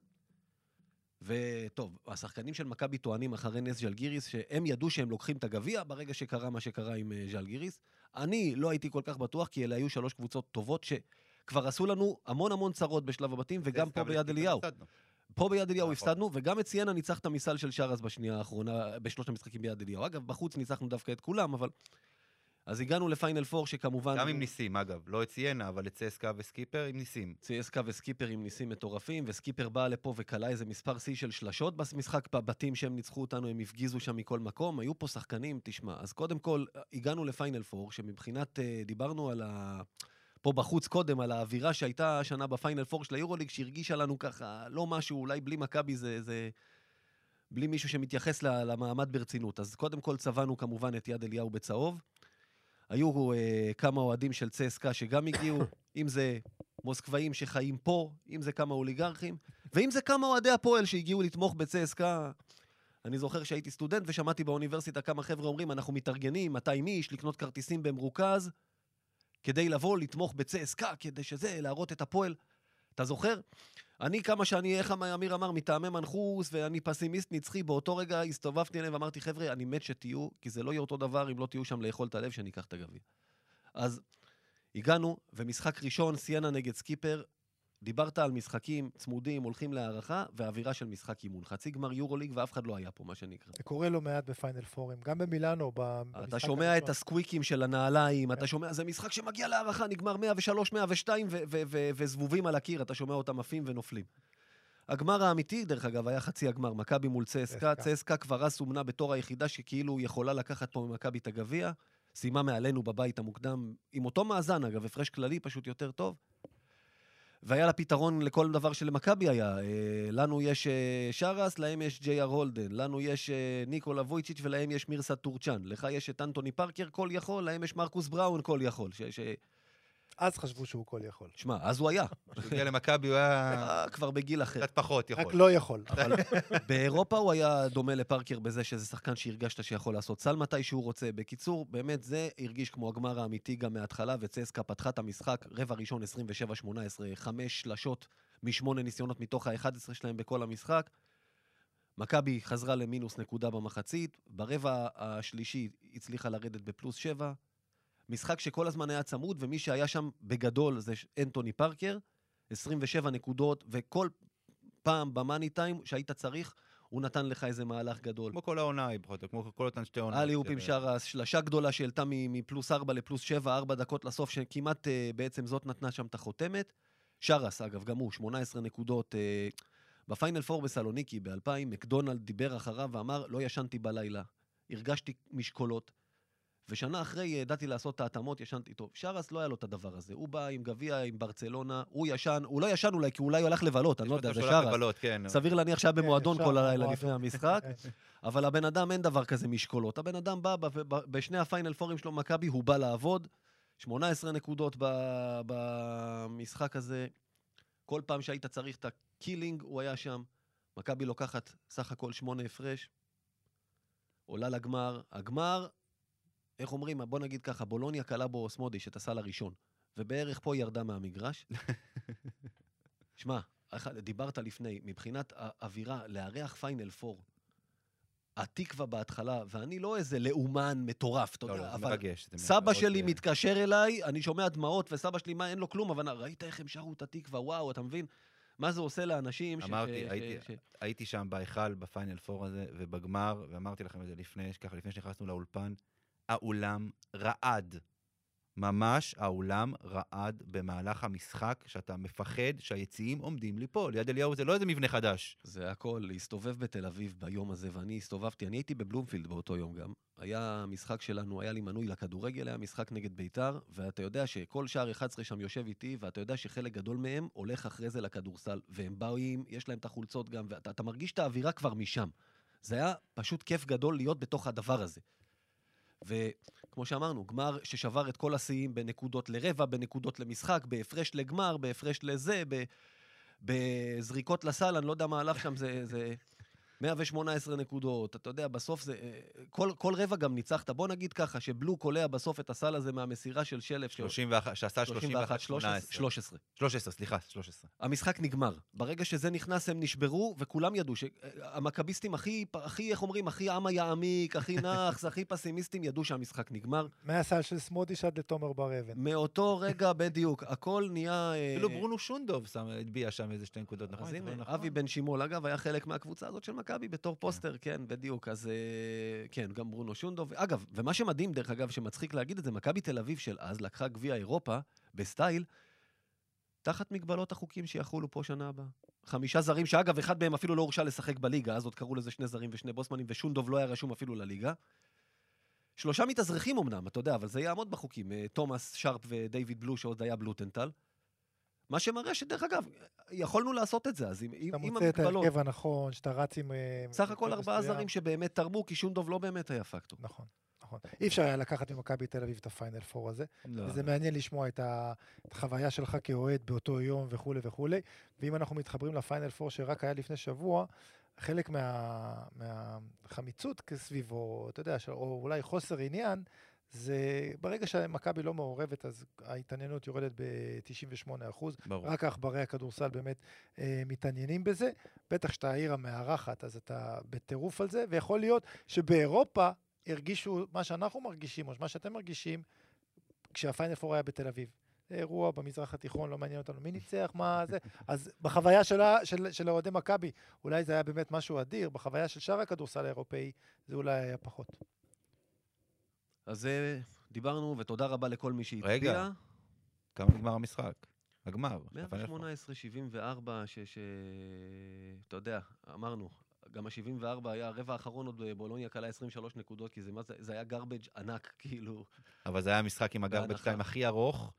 וטוב, השחקנים של מכבי טוענים אחרי נס ז'לגיריס שהם ידעו שהם לוקחים את הגביע ברגע שקרה מה שקרה עם אה, ז'לגיריס. אני לא הייתי כל כך בטוח, כי אלה היו שלוש קבוצות טובות שכבר עשו לנו המון המון צרות בשלב הבתים, וגם פה ביד אליהו. פה ביד אליהו. הפסדנו, וגם את סיינה ניצח את המסל של שרס בשנייה האחרונה, בשלושת המשחקים ביד אליהו. אגב, בחוץ ניצחנו דווקא את כולם, אבל... אז הגענו לפיינל פור, שכמובן... גם עם ניסים, אגב. לא את סיינה, אבל את צסקה וסקיפר עם ניסים. צייסקה וסקיפר עם ניסים מטורפים, וסקיפר בא לפה וכלה איזה מספר שיא של שלשות במשחק, בבתים שהם ניצחו אותנו, הם הפגיזו שם מכל מקום, היו פה שחקנים, תשמע, אז קודם כל, הגענו לפיינל פור, שמבחינת, אה, דיברנו על ה... פה בחוץ קודם, על האווירה שהייתה השנה בפיינל פור של היורוליג, שהרגישה לנו ככה, לא משהו, אולי בלי מכבי זה... זה... בלי מישהו שמתייחס למעמד ברצינות. אז קודם כל צבענו כמובן את יד אליהו בצהוב. היו אה, כמה אוהדים של צסקה שגם הגיעו, אם זה מוסקבאים שחיים פה, אם זה כמה אוליגרכים, ואם זה כמה אוהדי הפועל שהגיעו לתמוך בצסקה. אני זוכר שהייתי סטודנט ושמעתי באוניברסיטה כמה חבר'ה אומרים, אנחנו מתארגנים, 200 איש, לקנות כרטיסים במרוכז, כדי לבוא לתמוך בצסקה, כדי שזה, להראות את הפועל. אתה זוכר? אני, כמה שאני, איך אמיר אמר, מטעמי מנחוס, ואני פסימיסט נצחי, באותו רגע הסתובבתי אליהם ואמרתי, חבר'ה, אני מת שתהיו, כי זה לא יהיה אותו דבר אם לא תהיו שם לאכול את הלב שאני אקח את הגביע. אז הגענו, ומשחק ראשון, סיינה נגד סקיפר, דיברת על משחקים צמודים, הולכים להארכה, ואווירה של משחק אימון. חצי גמר יורוליג, ואף אחד לא היה פה, מה שנקרא. זה קורה לא מעט בפיינל פורים, גם במילאנו, במשחק אתה שומע את הראשון. הסקוויקים של הנעליים, אתה שומע, זה משחק שמגיע להארכה, נגמר 103, 102, ו- ו- ו- וזבובים על הקיר, אתה שומע אותם עפים ונופלים. הגמר האמיתי, דרך אגב, היה חצי הגמר, מכבי מול. צסקה. צסקה כבר אז סומנה בתור היחידה שכאילו יכולה לקחת פה ממכבי את הגביע. סיימה מעלינו בבית המוקדם, עם אותו מאזן, אגב, הפרש כללי פשוט יותר טוב. והיה לה פתרון לכל דבר שלמכבי היה. אה, לנו יש אה, שאראס, להם יש ג'יי.אר הולדן. לנו יש אה, ניקולה וויצ'יץ' ולהם יש מירסאד טורצ'אן. לך יש את אנטוני פארקר, כל יכול, להם יש מרקוס בראון, כל יכול. ש... ש... אז חשבו שהוא כל יכול. שמע, אז הוא היה. כשהוא הגיע למכבי הוא היה אה, כבר בגיל אחר. קצת פחות יכול. רק לא יכול. אבל באירופה הוא היה דומה לפארקר בזה שזה שחקן שהרגשת שיכול לעשות סל מתי שהוא רוצה. בקיצור, באמת זה הרגיש כמו הגמר האמיתי גם מההתחלה, וצסקה פתחה את המשחק, רבע ראשון 27-18, חמש שלשות משמונה ניסיונות מתוך ה-11 שלהם בכל המשחק. מכבי חזרה למינוס נקודה במחצית, ברבע השלישי הצליחה לרדת בפלוס שבע. משחק שכל הזמן היה צמוד, ומי שהיה שם בגדול זה אנטוני פארקר, 27 נקודות, וכל פעם במאני טיים שהיית צריך, הוא נתן לך איזה מהלך גדול. כמו כל העונה, פחות או כמו כל אותן שתי עונות. אלי אופים של- שרס, שלשה גדולה שהעלתה מפלוס 4 לפלוס 7, 4 דקות לסוף, שכמעט אה, בעצם זאת נתנה שם את החותמת. שרס, אגב, גם הוא, 18 נקודות. אה, בפיינל פור בסלוניקי ב-2000, מקדונלד דיבר אחריו ואמר, לא ישנתי בלילה, הרגשתי משקולות. ושנה אחרי ידעתי לעשות את ההתאמות, ישנתי טוב. שרס לא היה לו את הדבר הזה. הוא בא עם גביע, עם ברצלונה, הוא ישן, הוא לא ישן אולי, כי הוא אולי הלך לבלות, אני לא יודע, זה שרס. לבלות, כן. סביר להניח שהיה במועדון אפשר, כל הלילה. לפני המשחק. אבל הבן אדם, אין דבר כזה משקולות. הבן אדם בא, בשני הפיינל פורים שלו, מכבי, הוא בא לעבוד. 18 נקודות ב- במשחק הזה. כל פעם שהיית צריך את ה killing, הוא היה שם. מכבי לוקחת סך הכל שמונה הפרש. עולה לגמר. הגמר, איך אומרים? בוא נגיד ככה, בולוניה קלה בו סמודיש את הסל הראשון. ובערך פה ירדה מהמגרש. שמע, דיברת לפני, מבחינת האווירה, לארח פיינל פור, התקווה בהתחלה, ואני לא איזה לאומן מטורף, אתה לא, יודע, לא, זה אבל מרגש. זה סבא שלי אה, מתקשר אליי, אני שומע דמעות, וסבא שלי, מה, אין לו כלום, אבל ראית איך הם שרו את התקווה, וואו, אתה מבין? מה זה עושה לאנשים ש... אמרתי, ש- הייתי- ש- הייתי שם בהיכל, בפיינל פור הזה, ובגמר, ואמרתי לכם את זה לפני, ככה, לפני שנכנסנו לאולפן, האולם רעד. ממש האולם רעד במהלך המשחק, שאתה מפחד שהיציעים עומדים ליפול. יד אליהו זה לא איזה מבנה חדש. זה הכל, להסתובב בתל אביב ביום הזה, ואני הסתובבתי, אני הייתי בבלומפילד באותו יום גם. היה משחק שלנו, היה לי מנוי לכדורגל, היה משחק נגד ביתר, ואתה יודע שכל שער 11 שם יושב איתי, ואתה יודע שחלק גדול מהם הולך אחרי זה לכדורסל, והם באים, יש להם את החולצות גם, ואתה אתה מרגיש את האווירה כבר משם. זה היה פשוט כיף גדול להיות בתוך הדבר הזה. וכמו שאמרנו, גמר ששבר את כל השיאים בנקודות לרבע, בנקודות למשחק, בהפרש לגמר, בהפרש לזה, ב... בזריקות לסל, אני לא יודע מה הלך שם, זה, זה 118 נקודות, אתה יודע, בסוף זה... אה, כל, כל רבע גם ניצחת. בוא נגיד ככה, שבלו קולע בסוף את הסל הזה מהמסירה של שלף. ש- 31, שעשה 31, 18. 13. 13, סליחה, 13. המשחק נגמר. ברגע שזה נכנס, הם נשברו, וכולם ידעו שהמכביסטים הכי, הכי, איך אומרים, הכי עמה יעמיק, הכי נאחס, הכי פסימיסטים, ידעו שהמשחק נגמר. מהסל של סמודיש עד לתומר בר אבן. מאותו רגע בדיוק, הכל נהיה... אה, אפילו ברונו שונדוב שם- הטביע שם איזה שתי נקודות, נכון? אז הנה, נכון? אבי בן שימול, אגב, היה חלק מהקבוצה הזאת של מכבי בתור פוסטר, כן, בדיוק. אז אה, כן, גם ברונו שונדוב. אגב, ומה שמדהים, דרך אגב, שמצחיק להגיד את זה, מכבי תל אביב של אז לקחה גביע אירופה בסטייל, תחת מגבלות החוקים שיחולו פה שנה הבאה. חמישה זרים, שאגב, אחד מהם אפילו לא הורשה לשחק בליגה, אז עוד קראו לזה שני זרים ושני בוסמנים, ושונדוב לא היה רשום אפילו לליגה. שלושה מתאזרחים אמנם, אתה יודע, אבל זה יעמוד בחוקים. אה, תומאס שרפ ודייוויד בלו, שעוד היה בלוטנטל. מה שמראה שדרך אגב, יכולנו לעשות את זה, אז עם, עם, אתה מוצא את המגבלות. ההרכב הנכון, שאתה רץ עם... אה, סך הכל ארבעה. זרים שבאמת תרמו, כי שונדוב לא באמת היה פקטור. נכון, נכון. אי אפשר היה לקחת ממכבי תל אביב את הפיינל פור הזה. לא. וזה מעניין לשמוע את החוויה שלך כאוהד באותו יום וכולי וכולי. ואם אנחנו מתחברים לפיינל פור שרק היה לפני שבוע, חלק מה- מהחמיצות סביבו, אתה יודע, או אולי חוסר עניין, זה ברגע שמכבי לא מעורבת, אז ההתעניינות יורדת ב-98%. ברור. רק העכברי הכדורסל באמת אה, מתעניינים בזה. בטח שאתה העיר המארחת, אז אתה בטירוף על זה, ויכול להיות שבאירופה הרגישו מה שאנחנו מרגישים, או מה שאתם מרגישים, כשהפיינל פור היה בתל אביב. זה אירוע במזרח התיכון, לא מעניין אותנו מי ניצח, מה זה. אז בחוויה שלה, של, של אוהדי מכבי, אולי זה היה באמת משהו אדיר, בחוויה של שאר הכדורסל האירופאי, זה אולי היה פחות. אז אה, דיברנו, ותודה רבה לכל מי שהצביע. רגע. כמה נגמר המשחק? הגמר. של הפיינל פור. 118-74, ש... ש... אתה יודע, אמרנו, גם ה-74 היה, הרבע האחרון עוד בולוניה כלה 23 נקודות, כי זה, זה, היה garbage ענק, כאילו, אבל זה היה המשחק עם הגרבג' בהנחה. טיים הכי ארוך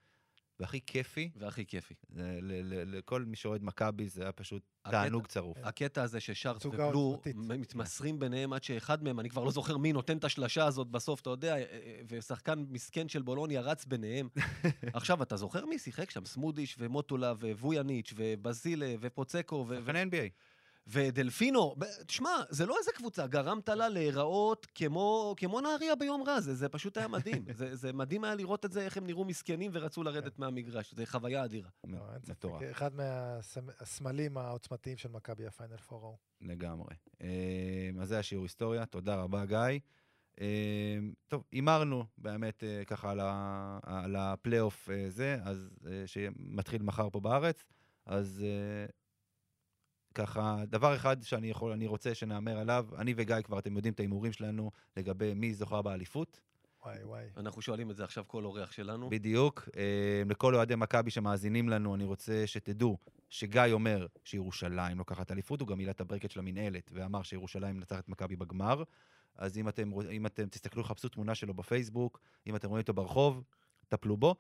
והכי כיפי. והכי כיפי. זה- ל- ל- לכל מי שאוהד מכבי זה היה פשוט הקטע- תענוג צרוף. הקטע הזה תצוגה ובלו מתמסרים ביניהם עד שאחד מהם, אני כבר לא זוכר מי נותן את השלשה הזאת בסוף, אתה יודע, אה, אה, ושחקן מסכן של בולוניה רץ ביניהם. עכשיו, אתה זוכר מי שיחק שם? סמודיש ומוטולה וויאניץ' ובזילה ופוצקו ו- שחקני NBA. ודלפינו. תשמע, זה לא איזה קבוצה, גרמת לה להיראות כמו, כמו נהריה ביום רע, זה, זה פשוט היה מדהים. זה, זה מדהים היה לראות את זה, איך הם נראו מסכנים ורצו לרדת מהמגרש. זה חוויה אדירה. לא. מטורף. אחד מהסמלים העוצמתיים של מכבי הפיינל פור ההוא. לגמרי. אה, אז זה השיעור היסטוריה, תודה רבה גיא. אה, טוב, הימרנו באמת אה, ככה על, הפלייאוף זה, אז שמתחיל מחר פה בארץ, אז ככה, דבר אחד שאני יכול, אני רוצה שנהמר עליו, אני וגיא כבר, אתם יודעים את ההימורים שלנו לגבי מי זוכה באליפות, וואי וואי. אנחנו שואלים את זה עכשיו כל אורח שלנו. בדיוק. אה, לכל אוהדי מכבי שמאזינים לנו, אני רוצה שתדעו שגיא אומר שירושלים לוקחת אליפות, הוא גם מילא את הברקט של המינהלת ואמר שירושלים מנצחת את מכבי בגמר. אז אם אתם, אם אתם תסתכלו, חפשו תמונה שלו בפייסבוק, אם אתם רואים אותו ברחוב, טפלו בו.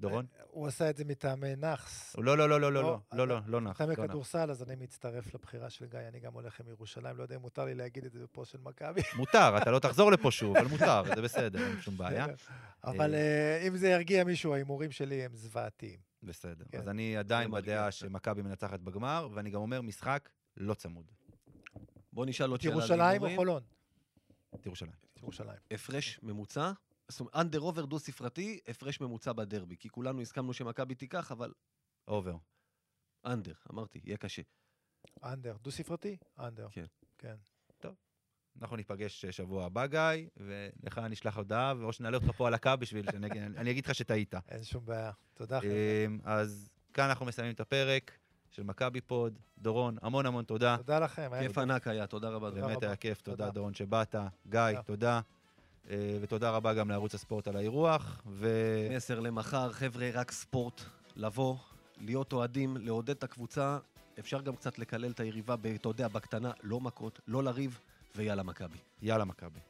דורון? אה, הוא עשה את זה מטעמי נאחס. לא, לא, לא, לא, לא, לא, לא, אה, לא, לא, אה, לא נאחס. מטעמי לא כדורסל, אז אני מצטרף לבחירה של גיא, אני גם הולך עם ירושלים, לא יודע אם מותר לי להגיד את זה פה של מכבי. מותר, אתה לא תחזור לפה שוב, אבל מותר, זה בסדר, אין שום בעיה. אבל אם זה ירגיע מישהו, ההימורים שלי הם זוועתיים. בסדר. כן. אז אני עדיין בדעה כן. שמכבי מנצחת בגמר, ואני גם אומר, משחק לא צמוד. בוא נשאל עוד שאלה. ירושלים או חולון? ירושלים. ירושלים. הפרש ממוצע? זאת אומרת, under over דו-ספרתי, הפרש ממוצע בדרבי. כי כולנו הסכמנו שמכבי תיקח, אבל over. under, אמרתי, יהיה קשה. under. דו-ספרתי? under. כן. כן. אנחנו ניפגש אה, שבוע הבא, גיא, ולך אני אשלח הודעה, או שנעלה אותך פה על הקו בשביל שאני אגיד- אני אגיד לך שטעית. אין שום בעיה. תודה, חבר'ה. אמ, אז כאן אנחנו מסיימים את הפרק של מכבי פוד. דורון, המון המון תודה. תודה לכם. כיף ענק היה, תודה רבה. באמת. היה כיף, תודה תודה. דורון שבאת. גיא, תודה. אה, ותודה רבה גם לערוץ הספורט על האירוח. ו... מסר למחר, חבר'ה, רק ספורט, לבוא, להיות אוהדים, לעודד את הקבוצה. אפשר גם קצת לקלל את היריבה, אתה יודע, בקטנה, לא מכות, לא לריב, ויאללה מכבי. יאללה מכבי.